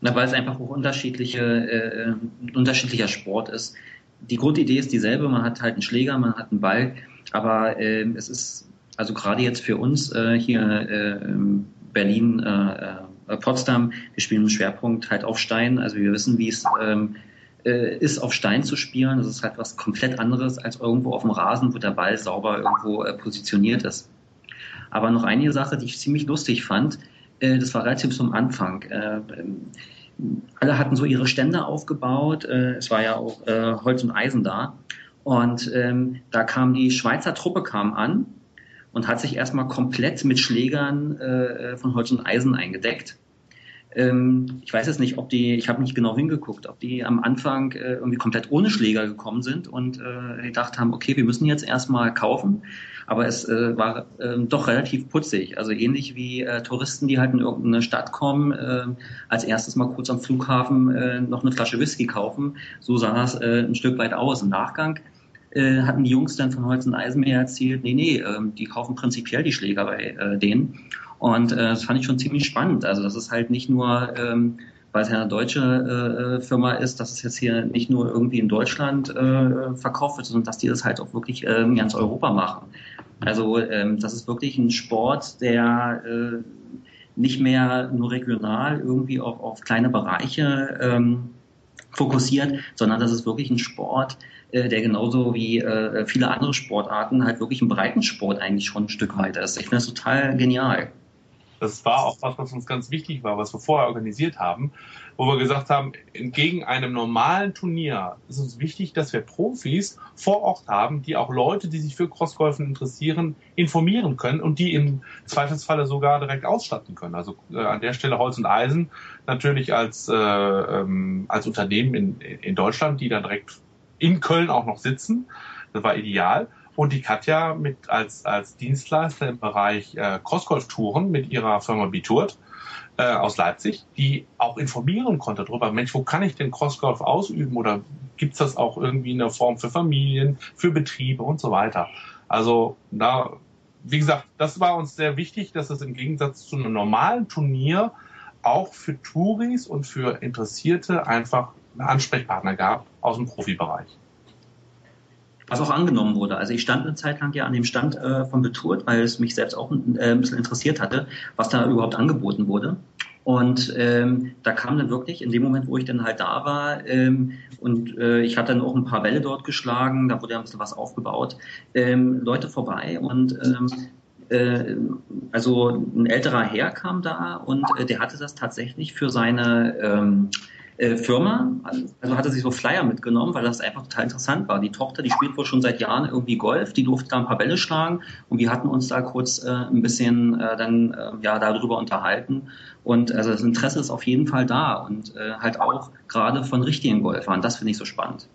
Na, weil es einfach auch unterschiedliche, äh, unterschiedlicher Sport ist. Die Grundidee ist dieselbe, man hat halt einen Schläger, man hat einen Ball, aber äh, es ist, also gerade jetzt für uns äh, hier äh, Berlin, äh, äh, Potsdam, wir spielen im Schwerpunkt halt auf Stein, also wir wissen, wie es ähm, äh, ist, auf Stein zu spielen. Das ist halt was komplett anderes als irgendwo auf dem Rasen, wo der Ball sauber irgendwo äh, positioniert ist. Aber noch eine Sache, die ich ziemlich lustig fand, äh, das war relativ zum Anfang. Äh, alle hatten so ihre Stände aufgebaut. Äh, es war ja auch äh, Holz und Eisen da. Und ähm, da kam die Schweizer Truppe kam an und hat sich erstmal komplett mit Schlägern äh, von Holz und Eisen eingedeckt. Ähm, ich weiß jetzt nicht, ob die, ich habe nicht genau hingeguckt, ob die am Anfang äh, irgendwie komplett ohne Schläger gekommen sind und äh, gedacht haben, okay, wir müssen jetzt erstmal kaufen. Aber es äh, war äh, doch relativ putzig. Also ähnlich wie äh, Touristen, die halt in irgendeine Stadt kommen, äh, als erstes mal kurz am Flughafen äh, noch eine Flasche Whisky kaufen. So sah es ein Stück weit aus. Im Nachgang äh, hatten die Jungs dann von Holz und Eisen mir erzählt, nee, nee, äh, die kaufen prinzipiell die Schläger bei äh, denen. Und äh, das fand ich schon ziemlich spannend. Also das ist halt nicht nur, ähm, weil es ja eine deutsche Firma ist, dass es jetzt hier nicht nur irgendwie in Deutschland verkauft wird, sondern dass die das halt auch wirklich in ganz Europa machen. Also ähm, das ist wirklich ein Sport, der nicht mehr nur regional irgendwie auf, auf kleine Bereiche ähm, fokussiert, sondern das ist wirklich ein Sport, äh, der genauso wie äh, viele andere Sportarten halt wirklich ein Breitensport eigentlich schon ein Stück weiter ist. Ich finde das total genial. Das war auch was, was uns ganz wichtig war, was wir vorher organisiert haben, wo wir gesagt haben, entgegen einem normalen Turnier ist uns wichtig, dass wir Profis vor Ort haben, die auch Leute, die sich für Crossgolfen interessieren, informieren können und die im Zweifelsfalle sogar direkt ausstatten können. Also äh, an der Stelle Holz und Eisen natürlich als, äh, ähm, als Unternehmen in, in Deutschland, die dann direkt in Köln auch noch sitzen. Das war ideal. Und die Katja mit als, als Dienstleister im Bereich äh, Crossgolf-Touren mit ihrer Firma Bitourt äh, aus Leipzig, die auch informieren konnte darüber, Mensch, wo kann ich denn Crossgolf ausüben oder gibt's das auch irgendwie in der Form für Familien, für Betriebe und so weiter. Also da, wie gesagt, das war uns sehr wichtig, dass es im Gegensatz zu einem normalen Turnier auch für Touris und für Interessierte einfach einen Ansprechpartner gab aus dem Profibereich was auch angenommen wurde. Also ich stand eine Zeit lang ja an dem Stand äh, von Betourt, weil es mich selbst auch äh, ein bisschen interessiert hatte, was da überhaupt angeboten wurde. Und ähm, da kam dann wirklich in dem Moment, wo ich dann halt da war ähm, und äh, ich hatte dann auch ein paar Welle dort geschlagen, da wurde ja ein bisschen was aufgebaut, ähm, Leute vorbei und ähm, äh, also ein älterer Herr kam da und äh, der hatte das tatsächlich für seine ähm, äh, Firma, also hat er sich so Flyer mitgenommen, weil das einfach total interessant war. Die Tochter, die spielt wohl schon seit Jahren irgendwie Golf, die durfte da ein paar Bälle schlagen und wir hatten uns da kurz äh, ein bisschen äh, dann äh, ja darüber unterhalten und also das Interesse ist auf jeden Fall da und äh, halt auch gerade von richtigen Golfern. Das finde ich so spannend.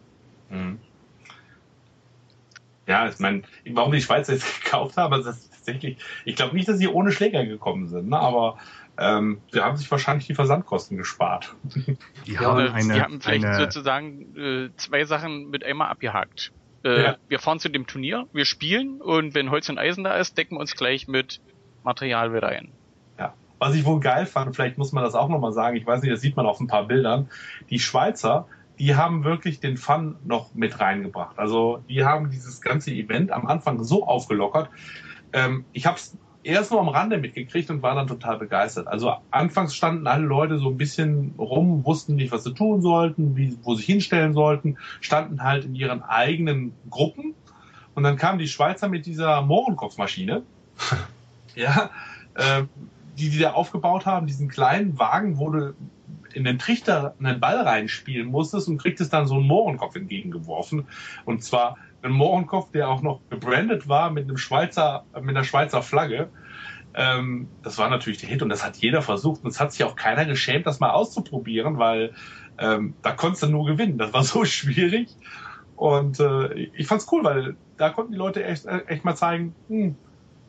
Mhm. Ja, ich meine, warum die Schweiz jetzt gekauft haben, das ist tatsächlich, ich glaube nicht, dass sie ohne Schläger gekommen sind, ne? aber ähm, die haben sich wahrscheinlich die Versandkosten gespart. Die haben, ja, eine, die haben vielleicht eine... sozusagen äh, zwei Sachen mit einmal abgehakt. Äh, ja. Wir fahren zu dem Turnier, wir spielen und wenn Holz und Eisen da ist, decken wir uns gleich mit Material wieder ein. Ja. Was ich wohl geil fand, vielleicht muss man das auch nochmal sagen, ich weiß nicht, das sieht man auf ein paar Bildern, die Schweizer, die haben wirklich den Fun noch mit reingebracht. Also die haben dieses ganze Event am Anfang so aufgelockert. Ähm, ich habe es erst nur am Rande mitgekriegt und war dann total begeistert. Also anfangs standen alle Leute so ein bisschen rum, wussten nicht, was sie tun sollten, wie, wo sie hinstellen sollten, standen halt in ihren eigenen Gruppen. Und dann kamen die Schweizer mit dieser Mohrenkopfmaschine, ja, äh, die die da aufgebaut haben, diesen kleinen Wagen, wo du in den Trichter einen Ball reinspielen musstest und kriegtest dann so einen Mohrenkopf entgegengeworfen. Und zwar ein Mohrenkopf, der auch noch gebrandet war mit einem Schweizer, mit einer Schweizer Flagge. Ähm, das war natürlich der Hit und das hat jeder versucht und es hat sich auch keiner geschämt, das mal auszuprobieren, weil ähm, da konntest du nur gewinnen. Das war so schwierig. Und äh, ich fand's cool, weil da konnten die Leute echt, echt mal zeigen, hm,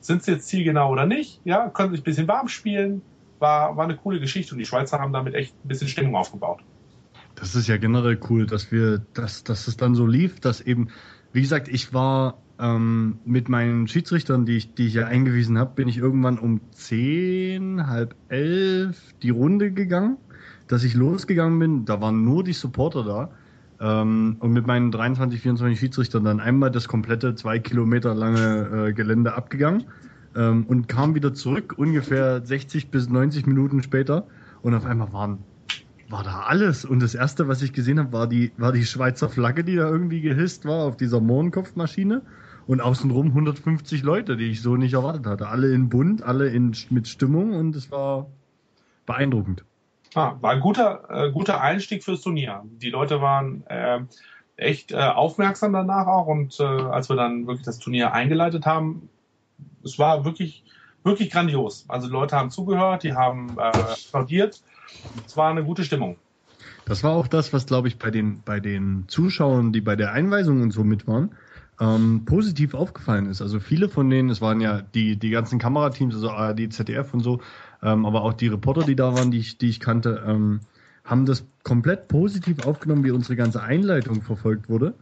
sind sie jetzt zielgenau oder nicht? Ja, können sich ein bisschen warm spielen. War, war eine coole Geschichte und die Schweizer haben damit echt ein bisschen Stimmung aufgebaut. Das ist ja generell cool, dass wir, dass, dass es dann so lief, dass eben wie gesagt, ich war ähm, mit meinen Schiedsrichtern, die ich, die ich ja eingewiesen habe, bin ich irgendwann um zehn, halb elf die Runde gegangen, dass ich losgegangen bin. Da waren nur die Supporter da. Ähm, und mit meinen 23, 24 Schiedsrichtern dann einmal das komplette zwei Kilometer lange äh, Gelände abgegangen ähm, und kam wieder zurück, ungefähr 60 bis 90 Minuten später. Und auf einmal waren war da alles. Und das erste, was ich gesehen habe, war die, war die Schweizer Flagge, die da irgendwie gehisst war auf dieser Mohrenkopfmaschine. Und außenrum 150 Leute, die ich so nicht erwartet hatte. Alle in bunt, alle in, mit Stimmung und es war beeindruckend. Ah, war ein guter, äh, guter Einstieg fürs Turnier. Die Leute waren äh, echt äh, aufmerksam danach auch und äh, als wir dann wirklich das Turnier eingeleitet haben, es war wirklich, wirklich grandios. Also die Leute haben zugehört, die haben äh, applaudiert es war eine gute Stimmung. Das war auch das, was, glaube ich, bei den, bei den Zuschauern, die bei der Einweisung und so mit waren, ähm, positiv aufgefallen ist. Also viele von denen, es waren ja die, die ganzen Kamerateams, also ARD, ZDF und so, ähm, aber auch die Reporter, die da waren, die ich, die ich kannte, ähm, haben das komplett positiv aufgenommen, wie unsere ganze Einleitung verfolgt wurde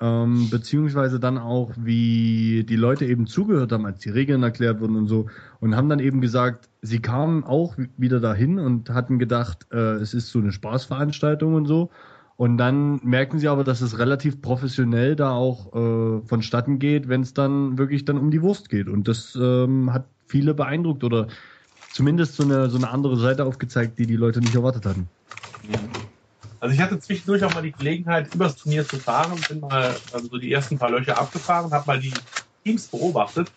ähm, beziehungsweise dann auch, wie die Leute eben zugehört haben, als die Regeln erklärt wurden und so, und haben dann eben gesagt, sie kamen auch wieder dahin und hatten gedacht, äh, es ist so eine Spaßveranstaltung und so. Und dann merken sie aber, dass es relativ professionell da auch äh, vonstatten geht, wenn es dann wirklich dann um die Wurst geht. Und das ähm, hat viele beeindruckt oder zumindest so eine, so eine andere Seite aufgezeigt, die die Leute nicht erwartet hatten. Also ich hatte zwischendurch auch mal die Gelegenheit, übers Turnier zu fahren, bin mal also so die ersten paar Löcher abgefahren, habe mal die Teams beobachtet.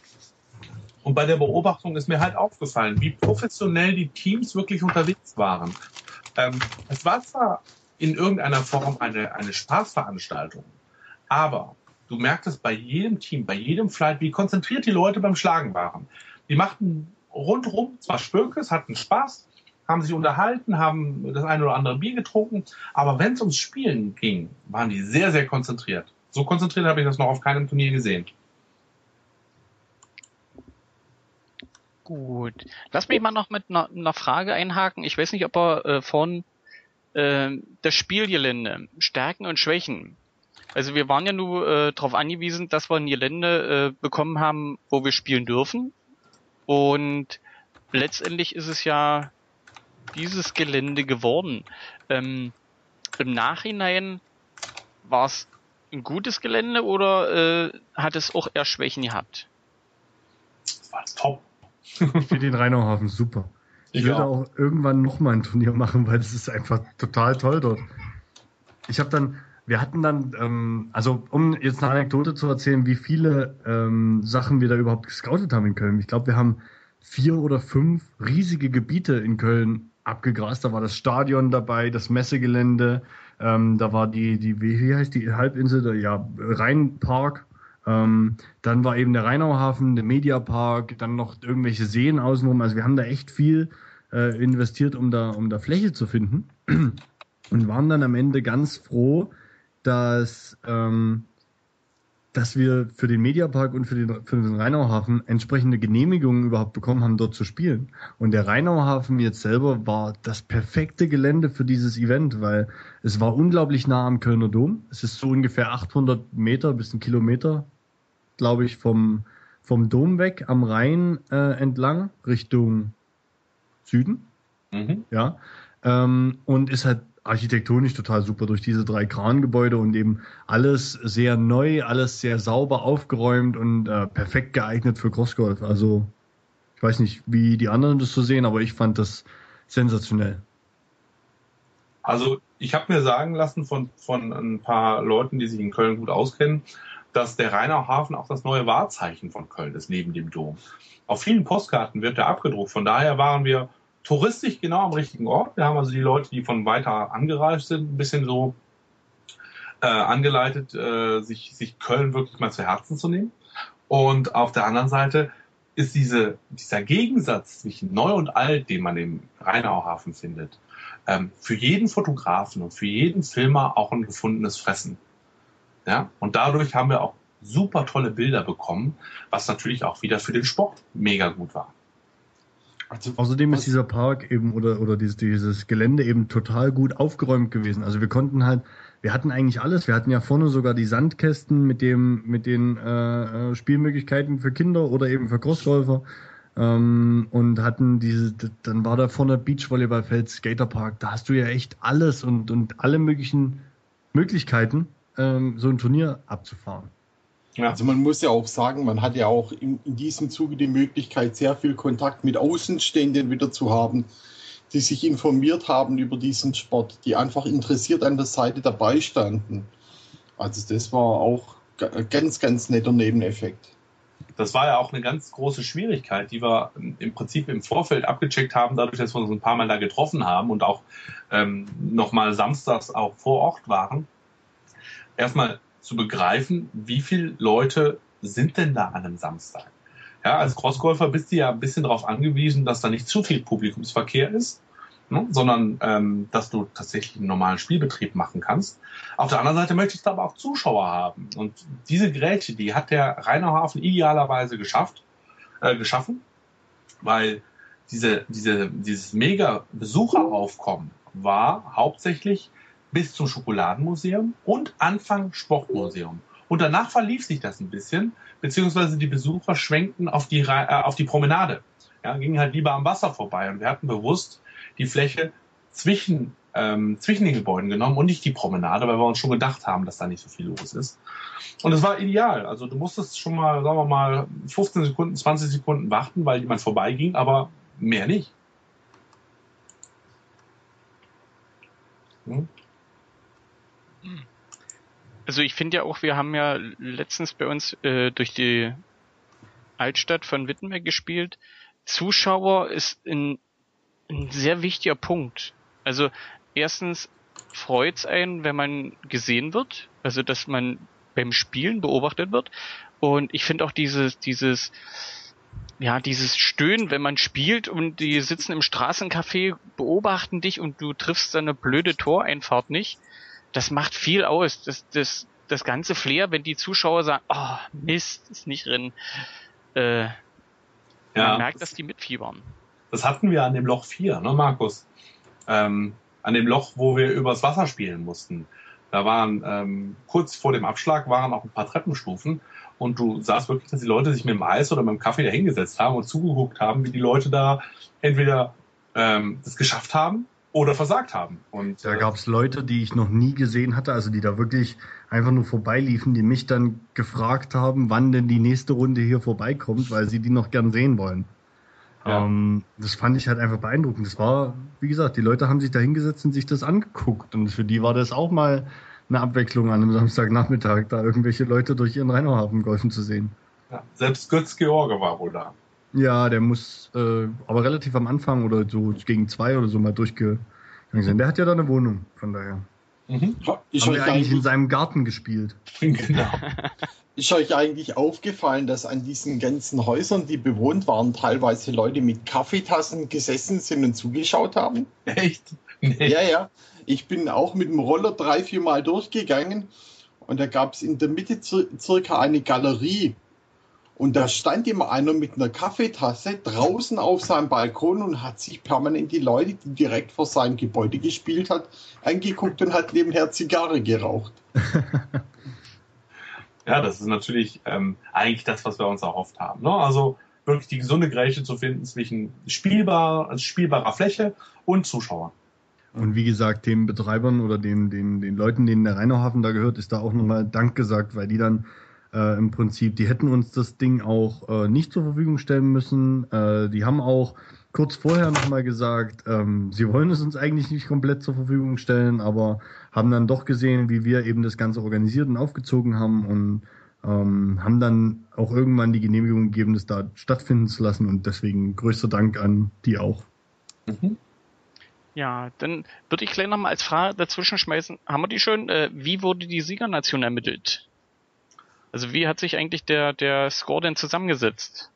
Und bei der Beobachtung ist mir halt aufgefallen, wie professionell die Teams wirklich unterwegs waren. Ähm, es war zwar in irgendeiner Form eine, eine Spaßveranstaltung, aber du merktest bei jedem Team, bei jedem Flight, wie konzentriert die Leute beim Schlagen waren. Die machten rundherum zwar Spökes, hatten Spaß, haben sich unterhalten, haben das eine oder andere Bier getrunken, aber wenn es ums Spielen ging, waren die sehr, sehr konzentriert. So konzentriert habe ich das noch auf keinem Turnier gesehen. Gut. Lass mich mal noch mit einer, Frage einhaken. Ich weiß nicht, ob er äh, von äh, das Spielgelände, Stärken und Schwächen. Also wir waren ja nur äh, darauf angewiesen, dass wir ein Gelände äh, bekommen haben, wo wir spielen dürfen. Und letztendlich ist es ja dieses Gelände geworden. Ähm, Im Nachhinein war es ein gutes Gelände oder äh, hat es auch eher Schwächen gehabt? Das war top. ich finde den Rheinauhafen super. Ich, ich würde auch. auch irgendwann nochmal ein Turnier machen, weil es ist einfach total toll dort. Ich habe dann, wir hatten dann, ähm, also um jetzt eine Anekdote zu erzählen, wie viele ähm, Sachen wir da überhaupt gescoutet haben in Köln. Ich glaube, wir haben vier oder fünf riesige Gebiete in Köln abgegrast. Da war das Stadion dabei, das Messegelände, ähm, da war die, die, wie heißt die Halbinsel, der, ja, Rheinpark. Ähm, dann war eben der Rheinauhafen, der Mediapark, dann noch irgendwelche Seen außenrum. Also wir haben da echt viel äh, investiert, um da, um da Fläche zu finden. Und waren dann am Ende ganz froh, dass ähm, dass wir für den Mediapark und für den, für den Rheinauhafen entsprechende Genehmigungen überhaupt bekommen haben, dort zu spielen. Und der Rheinauhafen jetzt selber war das perfekte Gelände für dieses Event, weil es war unglaublich nah am Kölner Dom. Es ist so ungefähr 800 Meter bis ein Kilometer, glaube ich, vom, vom Dom weg am Rhein äh, entlang Richtung Süden. Mhm. Ja. Ähm, und ist halt architektonisch total super durch diese drei Krangebäude und eben alles sehr neu, alles sehr sauber aufgeräumt und äh, perfekt geeignet für Crossgolf. Also ich weiß nicht, wie die anderen das so sehen, aber ich fand das sensationell. Also ich habe mir sagen lassen von, von ein paar Leuten, die sich in Köln gut auskennen, dass der Rheinauhafen auch das neue Wahrzeichen von Köln ist, neben dem Dom. Auf vielen Postkarten wird der abgedruckt. Von daher waren wir touristisch genau am richtigen Ort. Wir haben also die Leute, die von weiter angereist sind, ein bisschen so äh, angeleitet, äh, sich, sich Köln wirklich mal zu Herzen zu nehmen. Und auf der anderen Seite ist diese, dieser Gegensatz zwischen neu und alt, den man im Rheinauhafen findet, ähm, für jeden Fotografen und für jeden Filmer auch ein gefundenes Fressen. Ja? Und dadurch haben wir auch super tolle Bilder bekommen, was natürlich auch wieder für den Sport mega gut war. Also, Außerdem ist dieser Park eben oder, oder dieses, dieses Gelände eben total gut aufgeräumt gewesen. Also wir konnten halt, wir hatten eigentlich alles. Wir hatten ja vorne sogar die Sandkästen mit dem, mit den äh, äh Spielmöglichkeiten für Kinder oder eben für Crossläufer. Ähm, und hatten diese, dann war da vorne Beachvolleyballfeld, Skaterpark. Da hast du ja echt alles und, und alle möglichen Möglichkeiten, ähm, so ein Turnier abzufahren. Also man muss ja auch sagen, man hat ja auch in, in, diesem Zuge die Möglichkeit, sehr viel Kontakt mit Außenstehenden wieder zu haben, die sich informiert haben über diesen Sport, die einfach interessiert an der Seite dabei standen. Also das war auch ganz, ganz netter Nebeneffekt. Das war ja auch eine ganz große Schwierigkeit, die wir im Prinzip im Vorfeld abgecheckt haben, dadurch, dass wir uns ein paar Mal da getroffen haben und auch ähm, nochmal samstags auch vor Ort waren. Erstmal zu begreifen, wie viele Leute sind denn da an einem Samstag? Ja, als Crossgolfer bist du ja ein bisschen darauf angewiesen, dass da nicht zu viel Publikumsverkehr ist, ne, sondern ähm, dass du tatsächlich einen normalen Spielbetrieb machen kannst. Auf der anderen Seite möchtest du aber auch Zuschauer haben. Und diese Geräte, die hat der Rheinauhafen idealerweise geschafft, äh, geschaffen, weil diese, diese, dieses mega Besucheraufkommen war hauptsächlich bis zum Schokoladenmuseum und Anfang Sportmuseum. Und danach verlief sich das ein bisschen, beziehungsweise die Besucher schwenkten auf die, äh, auf die Promenade. Ja, gingen halt lieber am Wasser vorbei und wir hatten bewusst die Fläche zwischen, ähm, zwischen den Gebäuden genommen und nicht die Promenade, weil wir uns schon gedacht haben, dass da nicht so viel los ist. Und es war ideal. Also du musstest schon mal, sagen wir mal, 15 Sekunden, 20 Sekunden warten, weil jemand vorbeiging, aber mehr nicht. Hm? Also ich finde ja auch, wir haben ja letztens bei uns äh, durch die Altstadt von Wittenberg gespielt. Zuschauer ist ein, ein sehr wichtiger Punkt. Also erstens freut's einen, wenn man gesehen wird, also dass man beim Spielen beobachtet wird. Und ich finde auch dieses, dieses, ja, dieses Stöhnen, wenn man spielt und die sitzen im Straßencafé, beobachten dich und du triffst eine blöde Toreinfahrt nicht das macht viel aus. Das, das, das ganze Flair, wenn die Zuschauer sagen, oh, Mist, ist nicht drin. Äh, ja, man merkt, dass die mitfiebern. Das hatten wir an dem Loch 4, ne, Markus? Ähm, an dem Loch, wo wir übers Wasser spielen mussten. Da waren ähm, kurz vor dem Abschlag waren auch ein paar Treppenstufen und du sahst wirklich, dass die Leute sich mit dem Eis oder mit dem Kaffee da hingesetzt haben und zugeguckt haben, wie die Leute da entweder ähm, das geschafft haben oder versagt haben. Und, da äh, gab es Leute, die ich noch nie gesehen hatte, also die da wirklich einfach nur vorbeiliefen, die mich dann gefragt haben, wann denn die nächste Runde hier vorbeikommt, weil sie die noch gern sehen wollen. Ja. Ähm, das fand ich halt einfach beeindruckend. Das war, wie gesagt, die Leute haben sich da hingesetzt und sich das angeguckt. Und für die war das auch mal eine Abwechslung an einem Samstagnachmittag, da irgendwelche Leute durch ihren Rheinauhafen golfen zu sehen. Ja, selbst Götz George war wohl da. Ja, der muss äh, aber relativ am Anfang oder so gegen zwei oder so mal durchgegangen sein. Der hat ja da eine Wohnung, von daher. Mhm. Ich Haben wir eigentlich in seinem Garten gespielt. Genau. Ist euch eigentlich aufgefallen, dass an diesen ganzen Häusern, die bewohnt waren, teilweise Leute mit Kaffeetassen gesessen sind und zugeschaut haben? Echt? Nee. Ja, ja. Ich bin auch mit dem Roller drei, vier Mal durchgegangen und da gab es in der Mitte circa eine Galerie. Und da stand immer einer mit einer Kaffeetasse draußen auf seinem Balkon und hat sich permanent die Leute, die direkt vor seinem Gebäude gespielt hat, angeguckt und hat nebenher Zigarre geraucht. ja, das ist natürlich ähm, eigentlich das, was wir uns erhofft haben. Ne? Also wirklich die gesunde Gleiche zu finden zwischen spielbar, also spielbarer Fläche und Zuschauern. Und wie gesagt, den Betreibern oder den, den, den Leuten, denen der Rheinauhafen da gehört, ist da auch nochmal Dank gesagt, weil die dann äh, im Prinzip, die hätten uns das Ding auch äh, nicht zur Verfügung stellen müssen. Äh, die haben auch kurz vorher nochmal gesagt, ähm, sie wollen es uns eigentlich nicht komplett zur Verfügung stellen, aber haben dann doch gesehen, wie wir eben das Ganze organisiert und aufgezogen haben und ähm, haben dann auch irgendwann die Genehmigung gegeben, das da stattfinden zu lassen und deswegen größter Dank an die auch. Mhm. Ja, dann würde ich gleich nochmal als Frage dazwischen schmeißen. Haben wir die schon? Äh, wie wurde die Siegernation ermittelt? Also wie hat sich eigentlich der, der Score denn zusammengesetzt?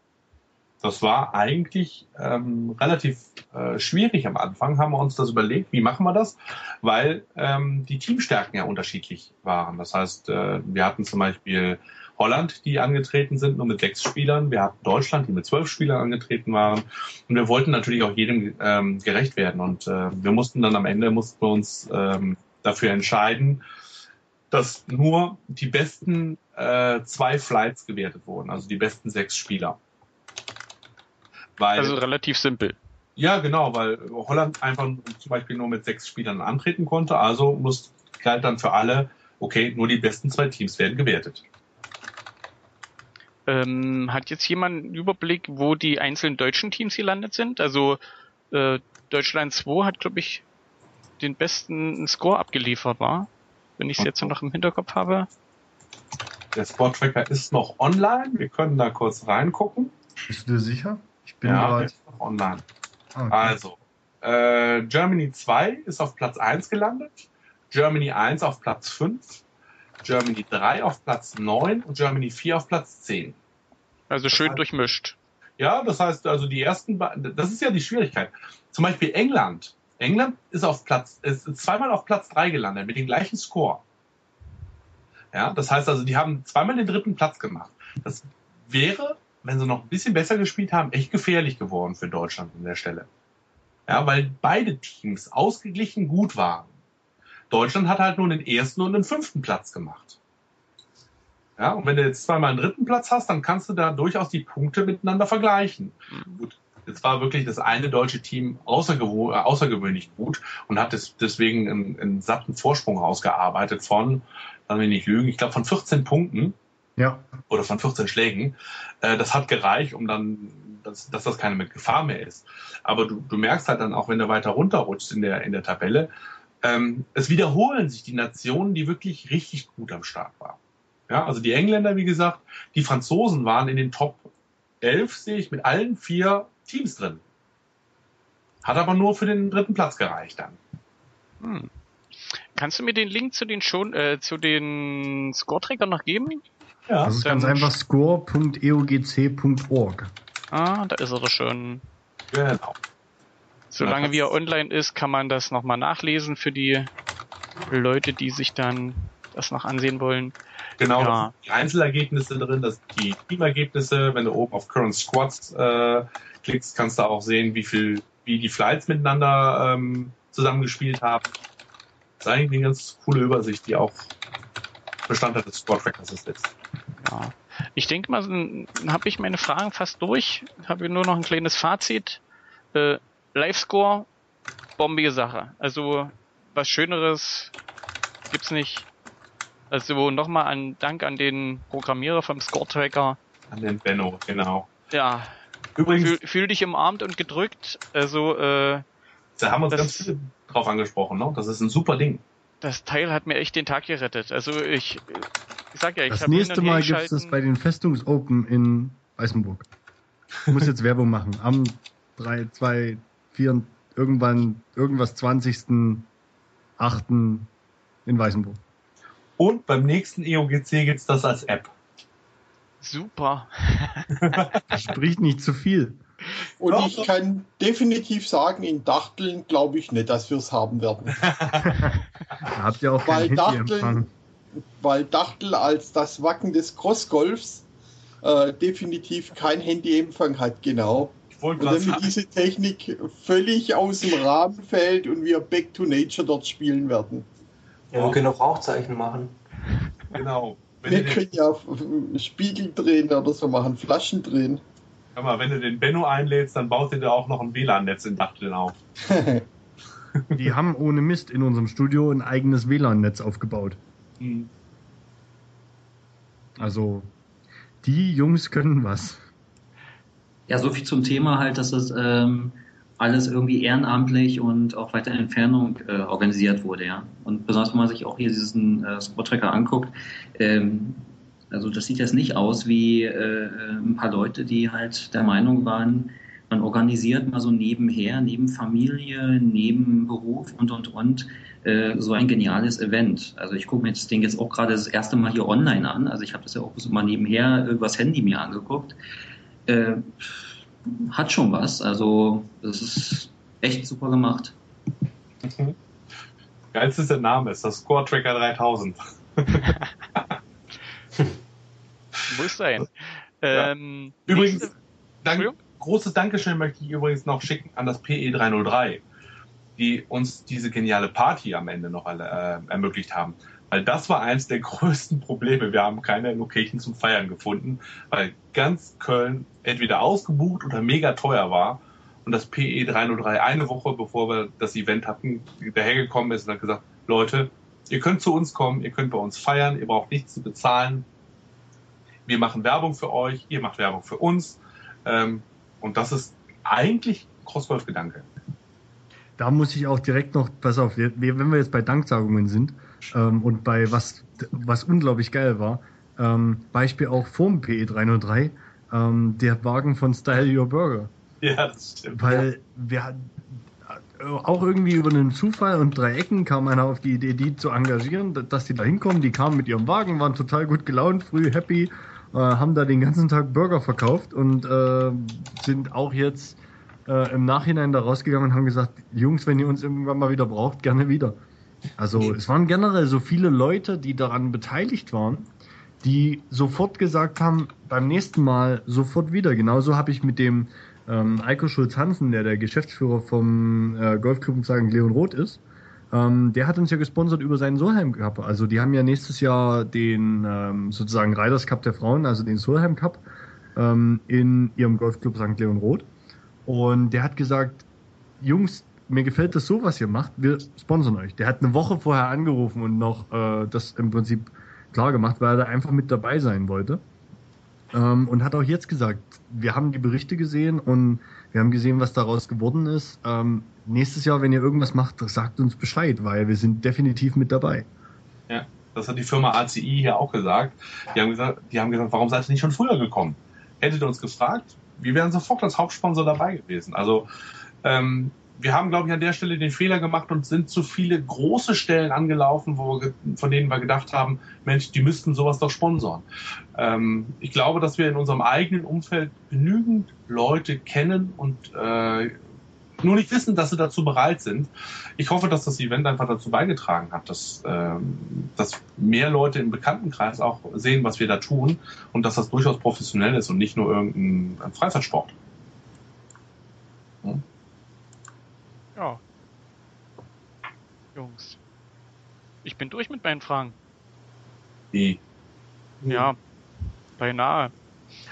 Das war eigentlich ähm, relativ äh, schwierig am Anfang, haben wir uns das überlegt, wie machen wir das? Weil ähm, die Teamstärken ja unterschiedlich waren. Das heißt, äh, wir hatten zum Beispiel Holland, die angetreten sind, nur mit sechs Spielern. Wir hatten Deutschland, die mit zwölf Spielern angetreten waren. Und wir wollten natürlich auch jedem ähm, gerecht werden. Und äh, wir mussten dann am Ende mussten wir uns ähm, dafür entscheiden, dass nur die besten äh, zwei Flights gewertet wurden, also die besten sechs Spieler. Weil, also relativ simpel. Ja, genau, weil Holland einfach zum Beispiel nur mit sechs Spielern antreten konnte. Also muss galt dann für alle, okay, nur die besten zwei Teams werden gewertet. Ähm, hat jetzt jemand einen Überblick, wo die einzelnen deutschen Teams gelandet sind? Also äh, Deutschland 2 hat, glaube ich, den besten Score abgeliefert, war? Wenn ich es jetzt noch im Hinterkopf habe. Der Score-Tracker ist noch online. Wir können da kurz reingucken. Bist du dir sicher? Ich bin ja, bereit. Ist noch online. Okay. Also, äh, Germany 2 ist auf Platz 1 gelandet. Germany 1 auf Platz 5. Germany 3 auf Platz 9 und Germany 4 auf Platz 10. Also schön heißt, durchmischt. Ja, das heißt also die ersten, das ist ja die Schwierigkeit. Zum Beispiel England. England ist auf Platz, ist zweimal auf Platz 3 gelandet mit dem gleichen Score. Ja, das heißt also, die haben zweimal den dritten Platz gemacht. Das wäre, wenn sie noch ein bisschen besser gespielt haben, echt gefährlich geworden für Deutschland an der Stelle. Ja, weil beide Teams ausgeglichen gut waren. Deutschland hat halt nur den ersten und den fünften Platz gemacht. Ja, und wenn du jetzt zweimal einen dritten Platz hast, dann kannst du da durchaus die Punkte miteinander vergleichen. Mhm. Gut, jetzt war wirklich das eine deutsche Team außergew äh, außergewöhnlich gut und hat des, deswegen einen, einen, satten Vorsprung rausgearbeitet von, dann will ich nicht lügen, ich glaube von 14 Punkten. Ja. Oder von 14 Schlägen. Äh, das hat gereicht, um dann, dass, dass das keine Gefahr mehr ist. Aber du, du merkst halt dann auch, wenn du weiter runterrutschst in der, in der Tabelle, ähm, es wiederholen sich die Nationen, die wirklich richtig gut am Start waren. Ja, also die Engländer, wie gesagt, die Franzosen waren in den Top 11, sehe ich, mit allen vier Teams drin. Hat aber nur für den dritten Platz gereicht dann. Hm. Kannst du mir den Link zu den schon äh, zu den Score-Trägern noch geben? Ja. Das ist ganz einfach score.eogc.org. Ah, da ist er doch schon. Genau. Solange wie er online ist, kann man das nochmal nachlesen für die Leute, die sich dann das noch ansehen wollen. Genau, ja. die Einzelergebnisse drin, das die Teamergebnisse. Wenn du oben auf Current Squads äh, klickst, kannst du auch sehen, wie viel, wie die Flights miteinander ähm, zusammengespielt haben. Das ist eigentlich eine ganz coole Übersicht, die auch Bestandteil des Squad Trackers ist. Ja. Ich denke mal, habe ich meine Fragen fast durch. Habe nur noch ein kleines Fazit. Äh, Live-Score, bombige Sache. Also was Schöneres gibt's nicht. Also nochmal ein Dank an den Programmierer vom Score-Tracker. An den Benno, genau. Ja. Übrigens. Fühl, fühl dich umarmt und gedrückt. Also, äh. Da haben wir uns das, ganz viel drauf angesprochen, ne? Das ist ein super Ding. Das Teil hat mir echt den Tag gerettet. Also ich, ich sag ja, ich Das nächste Mal gibt's das bei den Festungs-Open in Weißenburg. Ich muss jetzt Werbung machen. Am 3, 2, vier, irgendwann, irgendwas 20.8. in Weißenburg. Und beim nächsten EOGC gibt es das als App. Super. Spricht nicht zu viel. Und Doch, ich kann definitiv sagen, in Dachteln glaube ich nicht, dass wir es haben werden. Habt ihr auch Weil Dachteln, weil Dachtel als das Wacken des Crossgolfs äh, definitiv kein Handyempfang hat, genau. Und damit diese Technik völlig aus dem Rahmen fällt und wir Back to Nature dort spielen werden. Ja, wir können auch Rauchzeichen machen. Genau. Wenn wir können ja Spiegel drehen oder so machen, Flaschen drehen. Hör mal, wenn du den Benno einlädst, dann baut ihr da auch noch ein WLAN-Netz in Dachteln auf. Die haben ohne Mist in unserem Studio ein eigenes WLAN-Netz aufgebaut. Mhm. Also, die Jungs können was. Ja, so viel zum Thema halt, dass es ähm, alles irgendwie ehrenamtlich und auch weiter in Entfernung äh, organisiert wurde, ja. Und besonders wenn man sich auch hier diesen äh, Spot-Tracker anguckt, ähm, also das sieht jetzt nicht aus wie äh, ein paar Leute, die halt der Meinung waren, man organisiert mal so nebenher, neben Familie, neben Beruf und und und äh, so ein geniales Event. Also ich gucke mir das Ding jetzt auch gerade das erste Mal hier online an. Also ich habe das ja auch so mal nebenher übers Handy mir angeguckt. Äh, hat schon was. Also das ist echt super gemacht. Mhm. Geilste ist der Name, ist das Score Tracker 3000. Muss sein. Ja. Ähm, übrigens, dank, großes Dankeschön möchte ich übrigens noch schicken an das PE 303, die uns diese geniale Party am Ende noch äh, ermöglicht haben. Weil das war eins der größten Probleme. Wir haben keine Location zum Feiern gefunden, weil ganz Köln entweder ausgebucht oder mega teuer war. Und das PE 303 eine Woche bevor wir das Event hatten, dahergekommen ist und hat gesagt, Leute, ihr könnt zu uns kommen, ihr könnt bei uns feiern, ihr braucht nichts zu bezahlen wir machen Werbung für euch, ihr macht Werbung für uns. Ähm, und das ist eigentlich Crossgolf-Gedanke. Da muss ich auch direkt noch, pass auf, wenn wir jetzt bei Danksagungen sind ähm, und bei was, was unglaublich geil war, ähm, Beispiel auch vom PE 303, ähm, der Wagen von Style Your Burger. Ja, das stimmt. Weil wir auch irgendwie über einen Zufall und drei Ecken kam einer auf die Idee, die zu engagieren, dass die da hinkommen. Die kamen mit ihrem Wagen, waren total gut gelaunt, früh happy äh, haben da den ganzen Tag Burger verkauft und äh, sind auch jetzt äh, im Nachhinein da rausgegangen und haben gesagt, Jungs, wenn ihr uns irgendwann mal wieder braucht, gerne wieder. Also es waren generell so viele Leute, die daran beteiligt waren, die sofort gesagt haben, beim nächsten Mal sofort wieder. Genauso habe ich mit dem ähm, Eiko Schulz-Hansen, der der Geschäftsführer vom äh, Golfclub St. Leon Roth ist, ähm, der hat uns ja gesponsert über seinen Solheim Cup. Also die haben ja nächstes Jahr den ähm, sozusagen Riders Cup der Frauen, also den Solheim Cup, ähm, in ihrem Golfclub St. Leon Roth. Und der hat gesagt, Jungs, mir gefällt das so, was ihr macht, wir sponsern euch. Der hat eine Woche vorher angerufen und noch äh, das im Prinzip klar gemacht, weil er einfach mit dabei sein wollte. Ähm, und hat auch jetzt gesagt, wir haben die Berichte gesehen und wir haben gesehen, was daraus geworden ist. Ähm, nächstes Jahr, wenn ihr irgendwas macht, sagt uns Bescheid, weil wir sind definitiv mit dabei. Ja, das hat die Firma ACI hier auch gesagt. Die haben gesagt, die haben gesagt, warum seid ihr nicht schon früher gekommen? Hättet ihr uns gefragt, wir wären sofort als Hauptsponsor dabei gewesen. Also ähm, wir haben, glaube ich, an der Stelle den Fehler gemacht und sind zu viele große Stellen angelaufen, wo wir, von denen wir gedacht haben, Mensch, die müssten sowas doch sponsoren. Ähm, ich glaube, dass wir in unserem eigenen Umfeld genügend Leute kennen und äh, nur nicht wissen, dass sie dazu bereit sind. Ich hoffe, dass das Event einfach dazu beigetragen hat, dass, ähm, dass mehr Leute im Bekanntenkreis auch sehen, was wir da tun und dass das durchaus professionell ist und nicht nur irgendein Freizeitsport. Hm? Ja. Jungs. Ich bin durch mit meinen Fragen. Wie? Ja, beinahe.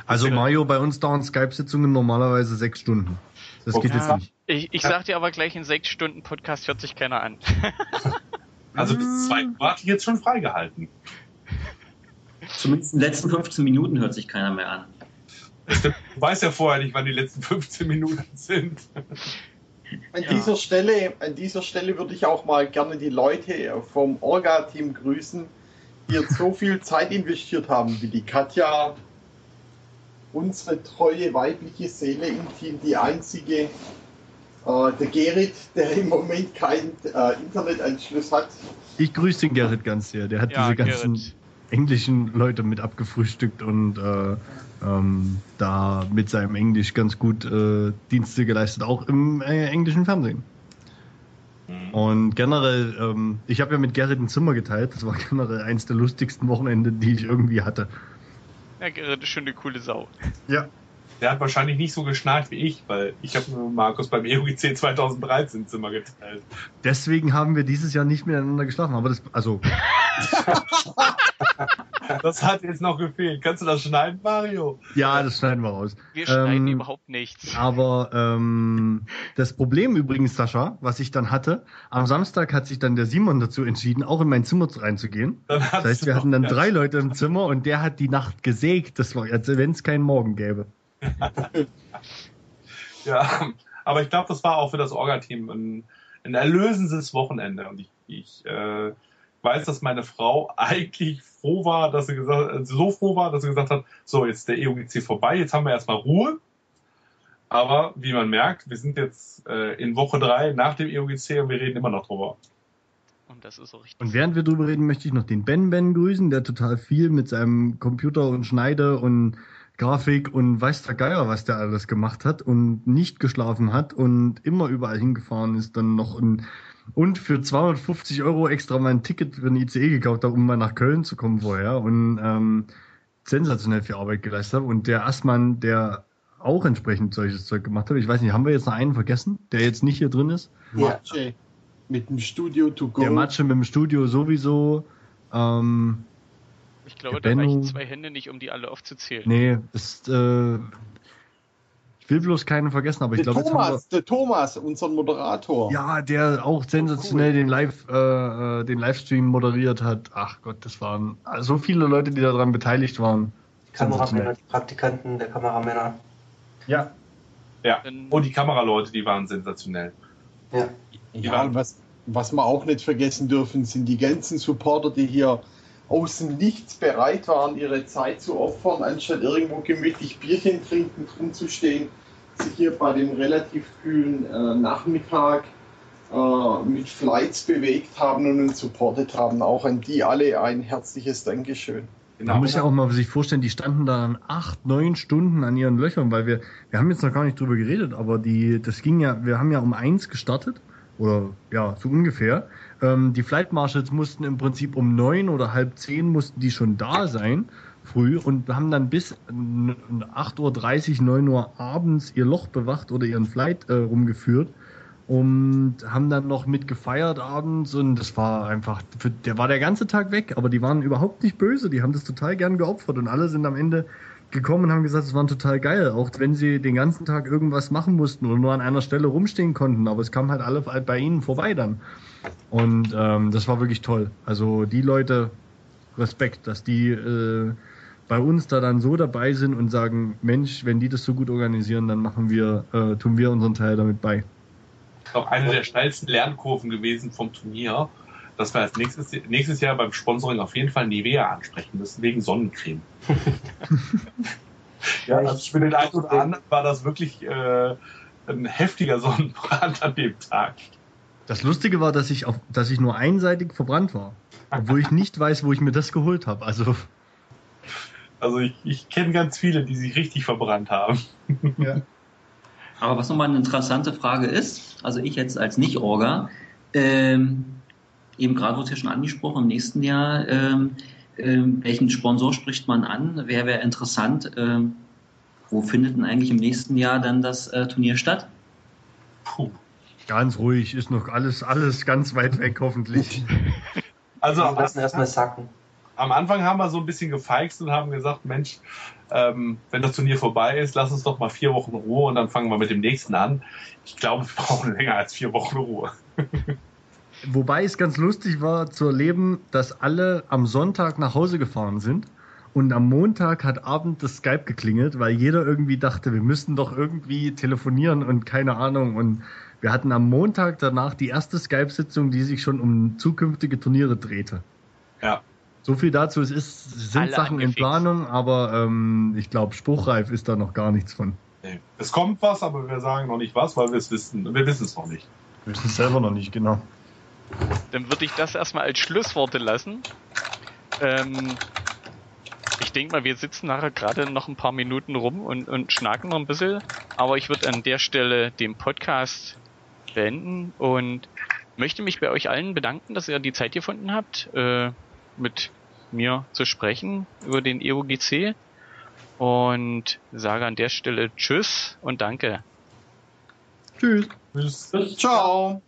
Also Mario, bei uns dauern Skype-Sitzungen normalerweise sechs Stunden. Das okay. geht jetzt nicht. Ich, ich sag dir aber gleich, in sechs Stunden Podcast hört sich keiner an. also bis zwei warte ich jetzt schon freigehalten. Zumindest in den letzten 15 Minuten hört sich keiner mehr an. Du weißt ja vorher nicht, wann die letzten 15 Minuten sind. An, ja. dieser Stelle, an dieser Stelle würde ich auch mal gerne die Leute vom Orga-Team grüßen, die jetzt so viel Zeit investiert haben, wie die Katja, unsere treue weibliche Seele im Team, die einzige, äh, der Gerrit, der im Moment keinen äh, Internetanschluss hat. Ich grüße den Gerrit ganz sehr, der hat ja, diese ganzen Gerrit. englischen Leute mit abgefrühstückt und äh, ähm, da mit seinem Englisch ganz gut äh, Dienste geleistet, auch im äh, englischen Fernsehen. Mhm. Und generell, ähm, ich habe ja mit Gerrit ein Zimmer geteilt. Das war generell eins der lustigsten Wochenende, die ich irgendwie hatte. Ja, Gerrit ist schon eine coole Sau. Ja. Der hat wahrscheinlich nicht so geschnarcht wie ich, weil ich habe mit Markus beim EUGC 2013 Zimmer geteilt. Deswegen haben wir dieses Jahr nicht miteinander geschlafen. Aber das, also. das hat jetzt noch gefehlt. Kannst du das schneiden, Mario? Ja, das schneiden wir raus. Wir schneiden ähm, überhaupt nichts. Aber ähm, das Problem übrigens, Sascha, was ich dann hatte, am Samstag hat sich dann der Simon dazu entschieden, auch in mein Zimmer reinzugehen. Das heißt, wir hatten dann drei Leute im Zimmer und der hat die Nacht gesägt. Das war, als wenn es keinen Morgen gäbe. ja, aber ich glaube, das war auch für das Orga-Team ein, ein erlösendes Wochenende. Und ich, ich äh, weiß, dass meine Frau eigentlich froh war, dass sie gesagt, so froh war, dass sie gesagt hat, so, jetzt der EUGC vorbei, jetzt haben wir erstmal Ruhe. Aber wie man merkt, wir sind jetzt äh, in Woche drei nach dem EUGC und wir reden immer noch drüber. Und das ist so richtig. Und während wir drüber reden, möchte ich noch den Ben Ben grüßen, der total viel mit seinem Computer und Schneide und Grafik und weiß der Geier, was der alles gemacht hat und nicht geschlafen hat und immer überall hingefahren ist, dann noch ein und für 250 Euro extra mein Ticket für ein ICE gekauft habe, um mal nach Köln zu kommen vorher und ähm, sensationell viel Arbeit geleistet habe. Und der Assmann, der auch entsprechend solches Zeug gemacht hat, ich weiß nicht, haben wir jetzt noch einen vergessen, der jetzt nicht hier drin ist? Ja. Mit dem Studio to go. Der Matsche mit dem Studio sowieso. Ähm, ich glaube, da reichen zwei Hände nicht, um die alle aufzuzählen. Nee, ist, äh, will bloß keinen vergessen, aber ich glaube, Thomas, der Thomas, unser Moderator. Ja, der auch sensationell oh, cool. den Live, äh, äh, den Livestream moderiert hat. Ach Gott, das waren so viele Leute, die daran beteiligt waren. Die Kameramänner, die Praktikanten der Kameramänner. Ja. Ja. Und die Kameraleute, die waren sensationell. Ja. Ja, was, was wir auch nicht vergessen dürfen, sind die ganzen Supporter, die hier aus dem Nichts bereit waren, ihre Zeit zu opfern, anstatt irgendwo gemütlich Bierchen trinken, rumzustehen sich hier bei dem relativ kühlen äh, Nachmittag äh, mit Flights bewegt haben und uns supportet haben. Auch an die alle ein herzliches Dankeschön. Genau. Man muss ja auch mal sich vorstellen, die standen dann acht, neun Stunden an ihren Löchern, weil wir, wir haben jetzt noch gar nicht drüber geredet, aber die, das ging ja, wir haben ja um eins gestartet, oder ja, so ungefähr. Ähm, die Flight Marshals mussten im Prinzip um neun oder halb zehn mussten die schon da sein früh und haben dann bis 8.30 Uhr, 9 Uhr abends ihr Loch bewacht oder ihren Flight äh, rumgeführt und haben dann noch mit gefeiert abends und das war einfach, der war der ganze Tag weg, aber die waren überhaupt nicht böse, die haben das total gern geopfert und alle sind am Ende gekommen und haben gesagt, es war total geil, auch wenn sie den ganzen Tag irgendwas machen mussten oder nur an einer Stelle rumstehen konnten, aber es kam halt alle bei ihnen vorbei dann. Und ähm, das war wirklich toll. Also die Leute, Respekt, dass die äh, bei uns da dann so dabei sind und sagen, Mensch, wenn die das so gut organisieren, dann machen wir, äh, tun wir unseren Teil damit bei. Auch eine der steilsten Lernkurven gewesen vom Turnier, dass wir als nächstes, nächstes Jahr beim Sponsoring auf jeden Fall Nivea ansprechen müssen, wegen Sonnencreme. ja, also für den einen oder anderen war das wirklich äh, ein heftiger Sonnenbrand an dem Tag. Das Lustige war, dass ich, auf, dass ich nur einseitig verbrannt war. Obwohl ich nicht weiß, wo ich mir das geholt habe. Also also ich, ich kenne ganz viele, die sich richtig verbrannt haben. Ja. Aber was nochmal eine interessante Frage ist, also ich jetzt als Nicht-Orga, ähm, eben gerade wurde es ja schon angesprochen, im nächsten Jahr, ähm, ähm, welchen Sponsor spricht man an? Wer wäre interessant? Ähm, wo findet denn eigentlich im nächsten Jahr dann das äh, Turnier statt? Puh. Ganz ruhig, ist noch alles, alles ganz weit weg, hoffentlich. Also, wir lassen erstmal sacken am Anfang haben wir so ein bisschen gefeixt und haben gesagt, Mensch, ähm, wenn das Turnier vorbei ist, lass uns doch mal vier Wochen Ruhe und dann fangen wir mit dem nächsten an. Ich glaube, wir brauchen länger als vier Wochen Ruhe. Wobei es ganz lustig war zu erleben, dass alle am Sonntag nach Hause gefahren sind und am Montag hat Abend das Skype geklingelt, weil jeder irgendwie dachte, wir müssten doch irgendwie telefonieren und keine Ahnung. Und wir hatten am Montag danach die erste Skype-Sitzung, die sich schon um zukünftige Turniere drehte. Ja. So viel dazu, es ist, sind Alle Sachen angefixt. in Planung, aber ähm, ich glaube, spruchreif ist da noch gar nichts von. Nee. Es kommt was, aber wir sagen noch nicht was, weil wir es wissen. Wir wissen es noch nicht. Wir wissen es selber noch nicht, genau. Dann würde ich das erstmal als Schlussworte lassen. Ähm, ich denke mal, wir sitzen nachher gerade noch ein paar Minuten rum und, und schnacken noch ein bisschen. Aber ich würde an der Stelle den Podcast beenden und möchte mich bei euch allen bedanken, dass ihr die Zeit gefunden habt, äh, mit mir zu sprechen über den EUGC und sage an der Stelle Tschüss und danke. Tschüss. Tschüss. Ciao.